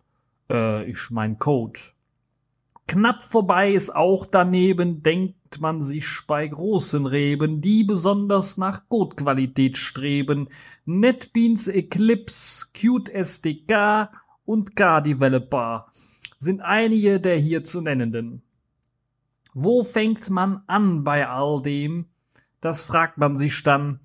Äh, ich mein Code. Knapp vorbei ist auch daneben, denkt man sich bei großen Reben, die besonders nach Codequalität streben. NetBeans Eclipse, Qt SDK und K-Developer sind einige der hier zu nennenden. Wo fängt man an bei all dem? Das fragt man sich dann.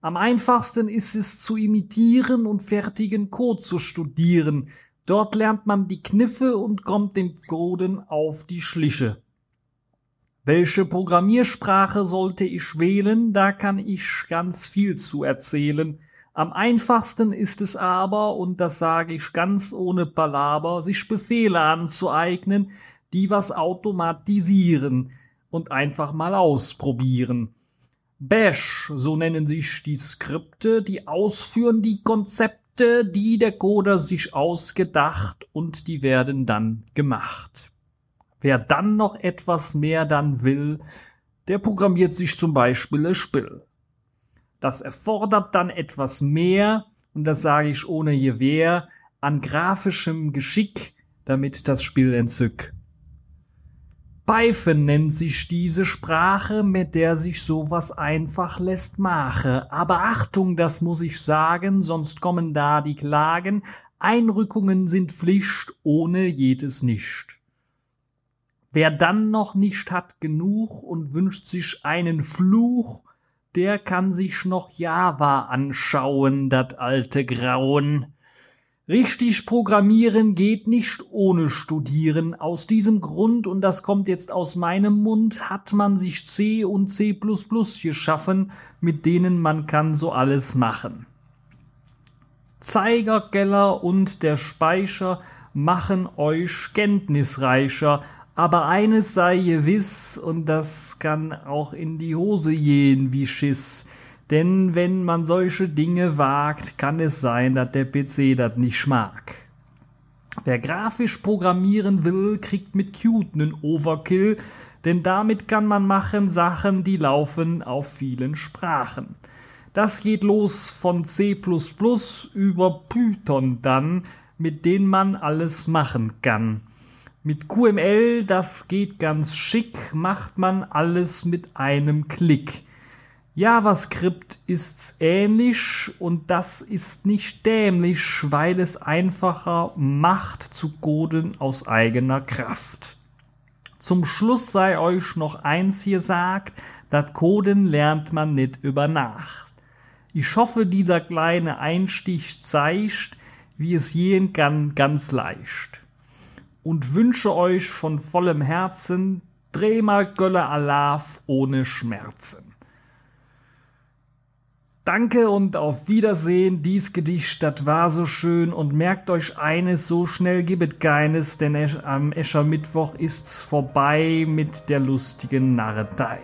Am einfachsten ist es zu imitieren und fertigen Code zu studieren. Dort lernt man die Kniffe und kommt dem Coden auf die Schliche. Welche Programmiersprache sollte ich wählen? Da kann ich ganz viel zu erzählen. Am einfachsten ist es aber, und das sage ich ganz ohne Palaber, sich Befehle anzueignen, die was automatisieren und einfach mal ausprobieren. Bash, so nennen sich die Skripte, die ausführen die Konzepte, die der Coder sich ausgedacht und die werden dann gemacht. Wer dann noch etwas mehr dann will, der programmiert sich zum Beispiel ein Spiel. Das erfordert dann etwas mehr, und das sage ich ohne Gewehr, an grafischem Geschick, damit das Spiel entzück. Python nennt sich diese Sprache, mit der sich sowas einfach lässt mache. Aber Achtung, das muss ich sagen, sonst kommen da die Klagen. Einrückungen sind Pflicht, ohne jedes nicht. Wer dann noch nicht hat genug und wünscht sich einen Fluch, der kann sich noch Java anschauen, dat alte Grauen. Richtig programmieren geht nicht ohne studieren. Aus diesem Grund, und das kommt jetzt aus meinem Mund, hat man sich C und C++ geschaffen, mit denen man kann so alles machen. Zeigergeller und der Speicher machen euch kenntnisreicher, aber eines sei gewiss, und das kann auch in die Hose gehen wie Schiss. Denn wenn man solche Dinge wagt, kann es sein, dass der PC das nicht mag. Wer grafisch programmieren will, kriegt mit Qt nen Overkill, denn damit kann man machen Sachen, die laufen auf vielen Sprachen. Das geht los von C++ über Python dann, mit denen man alles machen kann. Mit QML, das geht ganz schick, macht man alles mit einem Klick. JavaScript ist's ähnlich und das ist nicht dämlich, weil es einfacher macht zu coden aus eigener Kraft. Zum Schluss sei euch noch eins gesagt, dat Coden lernt man nicht über Nacht. Ich hoffe, dieser kleine Einstich zeigt, wie es gehen kann, ganz leicht und wünsche euch von vollem Herzen Drehmal Gölle Alaf ohne Schmerzen. Danke und auf Wiedersehen, dies Gedicht, das war so schön und merkt euch eines, so schnell gibet keines, denn am Eschermittwoch ist's vorbei mit der lustigen Narretei.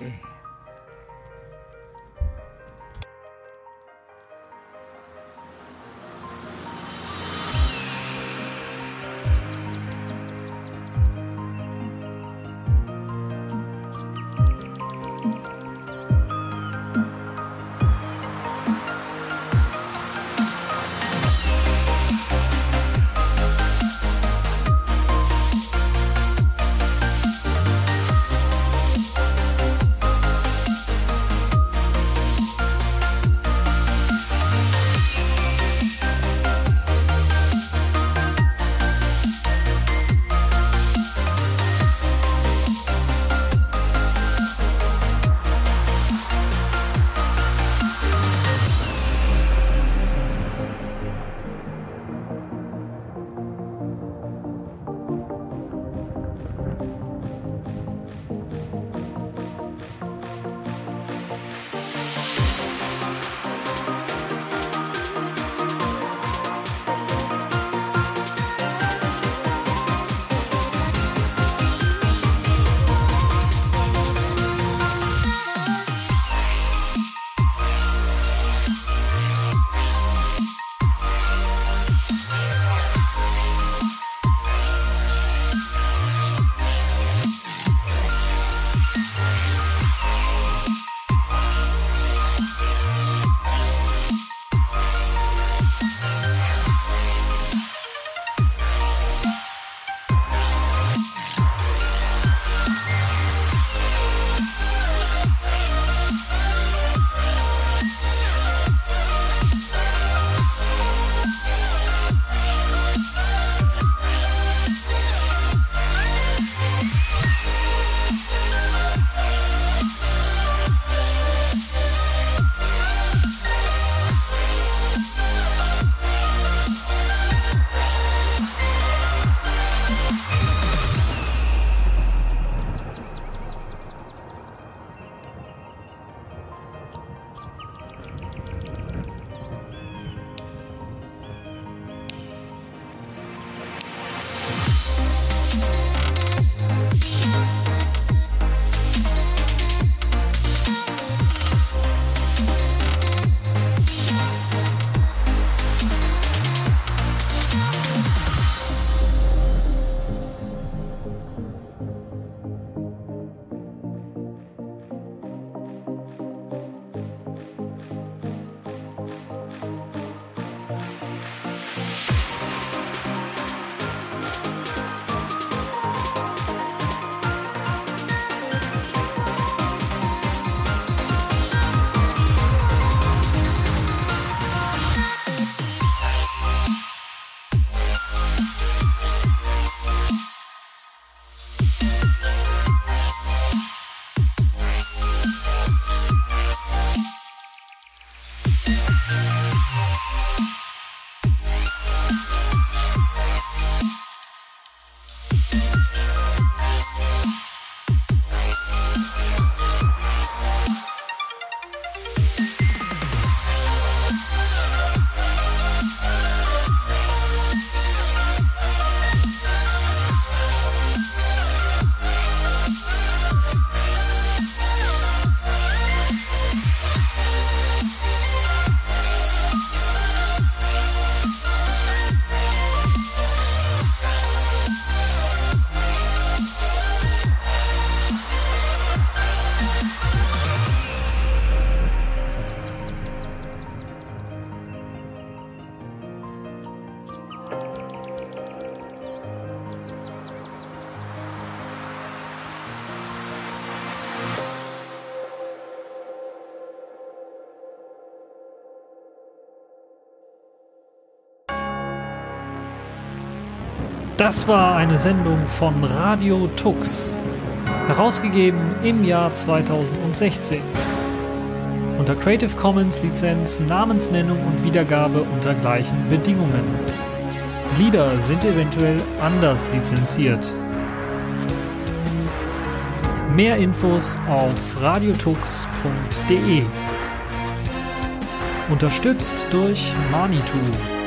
Das war eine Sendung von Radio Tux, herausgegeben im Jahr 2016. Unter Creative Commons Lizenz, Namensnennung und Wiedergabe unter gleichen Bedingungen. Lieder sind eventuell anders lizenziert. Mehr Infos auf radiotux.de. Unterstützt durch Manitou.